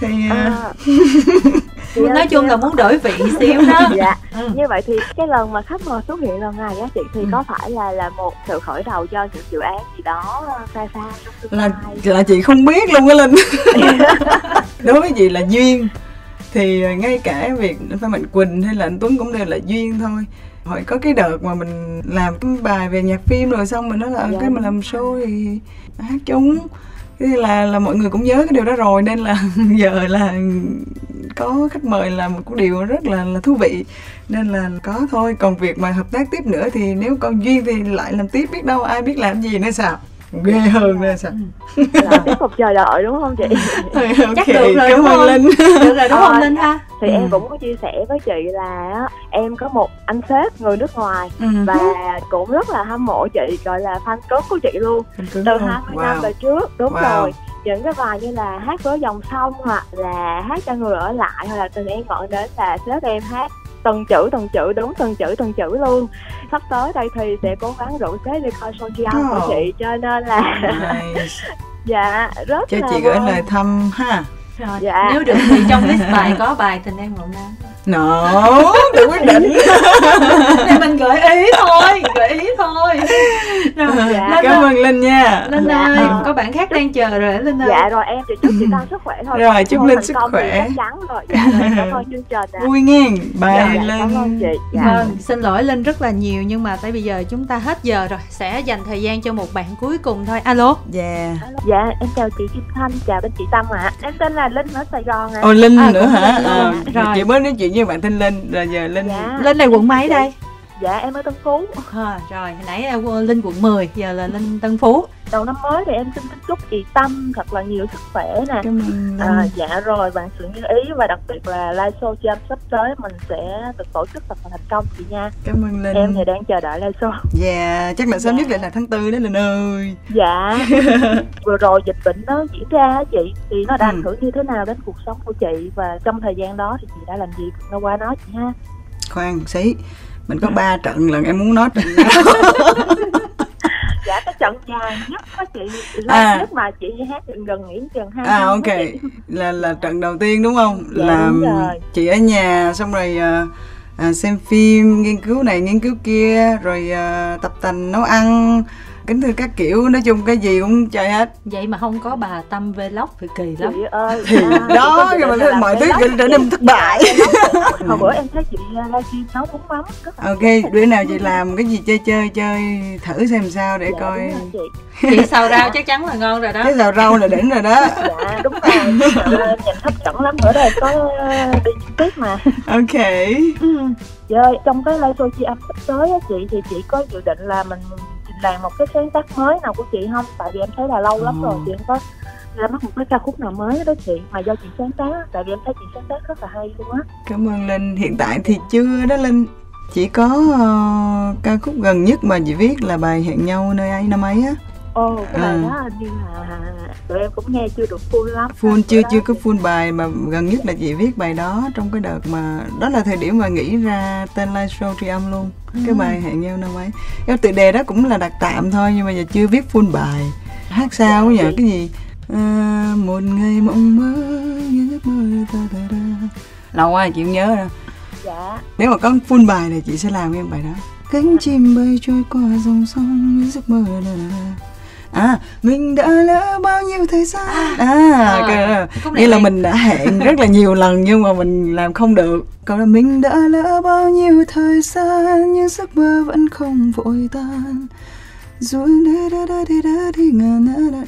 Thì à. à nói chung là muốn đổi vị xíu đó. Dạ. Ừ. như vậy thì cái lần mà khách mời xuất hiện lần này á chị thì ừ. có phải là là một sự khởi đầu cho những dự án gì đó xa xa là là chị không biết luôn á linh. Đối với chị là duyên. Thì ngay cả việc Phan Mạnh Quỳnh hay là anh Tuấn cũng đều là duyên thôi. Hỏi có cái đợt mà mình làm cái bài về nhạc phim rồi xong mình nói là dạ. cái mà làm show thì hát chung thế là là mọi người cũng nhớ cái điều đó rồi, nên là giờ là có khách mời là một cái điều rất là là thú vị. Nên là có thôi, còn việc mà hợp tác tiếp nữa thì nếu còn duyên thì lại làm tiếp, biết đâu ai biết làm gì nữa sao ghê hơn nữa sao là tiếp tục chờ đợi đúng không chị okay. chắc được rồi cảm ơn linh được rồi đúng không linh ha thì ừ. em cũng có chia sẻ với chị là em có một anh sếp người nước ngoài ừ. và cũng rất là hâm mộ chị gọi là fan cứng của chị luôn từ 20 wow. năm về trước đúng wow. rồi những cái bài như là hát với dòng sông hoặc là hát cho người ở lại hoặc là từng em gọi đến là sếp em hát từng chữ từng chữ đúng từng chữ từng chữ luôn sắp tới đây thì sẽ cố gắng rủ sếp đi coi show chi oh. của chị cho nên là nice. dạ rất cho là chị gửi lời thăm ha rồi, dạ. nếu được thì trong list bài có bài tình em mộng nam No, tự quyết định. Thì mình gợi ý thôi, gợi ý thôi. Rồi, dạ. Linh Cảm ơn Linh nha. Linh dạ. ơi, có bạn khác đang chờ rồi Linh ơi Dạ rồi, em chỉ chúc chị Tăng sức khỏe thôi. Rồi, chúc Linh sức khỏe. chắc chắn rồi, dạ, rồi, cảm ơn chương trình ạ. Vui nghe, bye dạ, Linh. Cảm ơn chị. Dạ. Vâng, xin lỗi Linh rất là nhiều Nhưng mà tới bây giờ chúng ta hết giờ rồi. Sẽ dành thời gian cho một bạn cuối cùng thôi. Alo. Dạ. Yeah. Dạ, em chào chị Kim Thanh, chào bên chị Tâm ạ. À. Em tên là Linh ở Sài Gòn ạ à. Ồ, Linh à, nữa hả? À, rồi Chị mới nói chuyện với bạn tên Linh rồi giờ Linh dạ. Linh này quận mấy đây dạ em ở Tân Phú. À, rồi hồi nãy Linh quận 10 giờ là Linh Tân Phú. Đầu năm mới thì em xin chúc chị Tâm thật là nhiều sức khỏe nè. À, dạ rồi bạn sự như ý và đặc biệt là live show chị sắp tới mình sẽ được tổ chức thật là thành công chị nha. Cảm ơn Linh. Em thì đang chờ đợi live show. Dạ yeah, chắc là sớm dạ. nhất là tháng tư đó Linh ơi. Dạ. Vừa rồi dịch bệnh nó diễn ra chị thì nó đã ảnh ừ. hưởng như thế nào đến cuộc sống của chị? Và trong thời gian đó thì chị đã làm gì? Nó qua nó chị ha. Khoan xí mình có ba trận lần em muốn nói trận dạ cái trận dài nhất có chị. À. nhất mà chị hát gần gần nghỉ chừng hai à ok. là là trận đầu tiên đúng không? Dạ, là chị ở nhà xong rồi uh, à, xem phim nghiên cứu này nghiên cứu kia rồi à, tập tành nấu ăn kính thưa các kiểu nói chung cái gì cũng chơi hết. Vậy mà không có bà tâm vlog thì kỳ lắm. Chị ơi thì à, đó nhưng mà mọi thứ trở nên thất bại. hồi bữa em thấy chị livestream nấu bún mắm ok bữa nào chị làm cái gì chơi chơi chơi thử xem sao để dạ, coi. chị. Xào rau chắc chắn là ngon rồi đó. Cái xào rau là đỉnh rồi đó. Dạ đúng rồi. Nhìn hấp dẫn lắm nữa đây có ờ, đi tiếp mà. Ok. Ừ. Dạ, trong cái live show chị âm sắp tới á chị thì chị có dự định là mình làm một cái sáng tác mới nào của chị không? Tại vì em thấy là lâu lắm rồi chị không có ra mắt một cái ca khúc nào mới đó chị mà do chị sáng tác tại vì em thấy chị sáng tác rất là hay luôn á. Cảm ơn linh. Hiện tại thì chưa đó linh. Chỉ có uh, ca khúc gần nhất mà chị viết là bài hẹn nhau nơi ấy năm ấy á Ồ, cái bài à. đó hình như là tụi em cũng nghe chưa được full lắm. Full chưa chưa có full bài mà gần nhất là chị viết bài đó trong cái đợt mà đó là thời điểm mà nghĩ ra tên live show tri âm luôn. Ừ. cái bài hẹn nhau năm ấy. Cái tự đề đó cũng là đặt tạm thôi nhưng mà giờ chưa viết full bài. Hát sao nhờ cái gì? À, một ngày mộng mơ như giấc mơ ta ta ta. Lâu quá chị không nhớ đâu. Dạ. Nếu mà có full bài thì chị sẽ làm em bài đó. Cánh chim bay trôi qua dòng sông như giấc mơ là, là à mình đã lỡ bao nhiêu thời gian à, à à nghĩa là mình đã hẹn rất là nhiều lần nhưng mà mình làm không được còn là mình đã lỡ bao nhiêu thời gian nhưng giấc mơ vẫn không vội tan rồi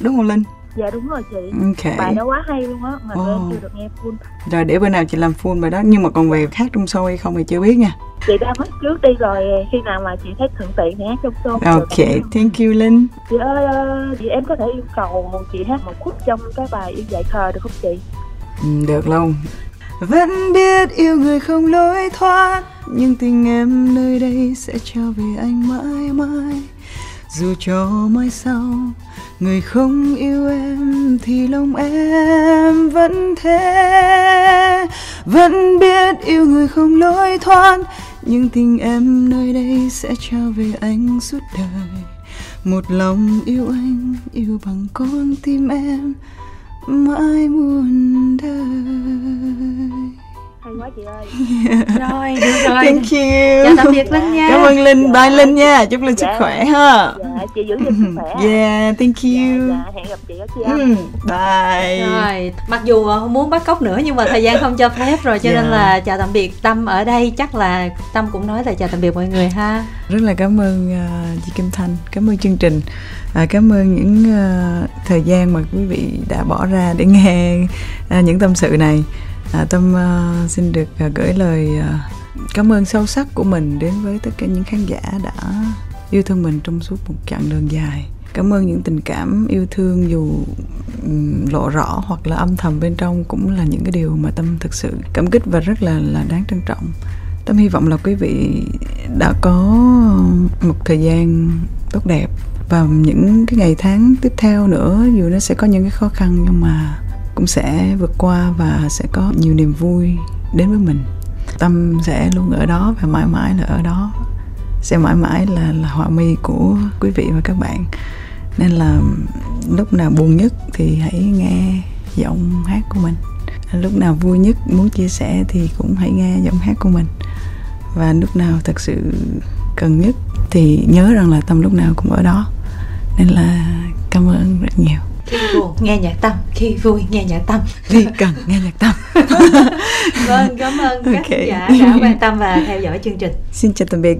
đúng không linh dạ đúng rồi chị. Okay. bài đó quá hay luôn á mà oh. em chưa được nghe full. Rồi để bữa nào chị làm full bài đó. Nhưng mà còn về hát trong show hay không thì chưa biết nha. Chị đã mất trước đi rồi khi nào mà chị thấy thuận tiện thì hát trong show. Ok thank you linh. Chị ơi chị em có thể yêu cầu chị hát một khúc trong cái bài yêu dạy khờ được không chị? Ừ, được luôn. Vẫn biết yêu người không lối thoát nhưng tình em nơi đây sẽ trao về anh mãi mãi dù cho mai sau người không yêu em thì lòng em vẫn thế. Vẫn biết yêu người không lối thoát, nhưng tình em nơi đây sẽ trao về anh suốt đời. Một lòng yêu anh, yêu bằng con tim em, mãi muôn đời hay quá chị ơi. Rồi được rồi. Thank you. Chào tạm biệt linh nha. Cảm ơn linh. Dạ. bye linh nha. Chúc linh dạ. sức khỏe ha. Dạ chị giữ gìn sức khỏe. Yeah thank you. Dạ, dạ hẹn gặp chị ở chị ừ, bye. Rồi mặc dù không muốn bắt cóc nữa nhưng mà thời gian không cho phép rồi cho yeah. nên là chào tạm biệt tâm ở đây. Chắc là tâm cũng nói là chào tạm biệt mọi người ha. Rất là cảm ơn uh, chị kim thanh. Cảm ơn chương trình. À, cảm ơn những uh, thời gian mà quý vị đã bỏ ra để nghe uh, những tâm sự này à, tâm uh, xin được uh, gửi lời uh, cảm ơn sâu sắc của mình đến với tất cả những khán giả đã yêu thương mình trong suốt một chặng đường dài. Cảm ơn những tình cảm yêu thương dù lộ rõ hoặc là âm thầm bên trong cũng là những cái điều mà tâm thực sự cảm kích và rất là là đáng trân trọng. Tâm hy vọng là quý vị đã có một thời gian tốt đẹp và những cái ngày tháng tiếp theo nữa dù nó sẽ có những cái khó khăn nhưng mà cũng sẽ vượt qua và sẽ có nhiều niềm vui đến với mình. Tâm sẽ luôn ở đó và mãi mãi là ở đó. Sẽ mãi mãi là là họa mi của quý vị và các bạn. Nên là lúc nào buồn nhất thì hãy nghe giọng hát của mình. Lúc nào vui nhất muốn chia sẻ thì cũng hãy nghe giọng hát của mình. Và lúc nào thật sự cần nhất thì nhớ rằng là tâm lúc nào cũng ở đó. Nên là cảm ơn rất nhiều khi buồn nghe nhạc tâm khi vui nghe nhạc tâm. Khi cần nghe nhạc tâm. Vâng cảm ơn các okay. giả đã quan tâm và theo dõi chương trình. Xin chào tạm biệt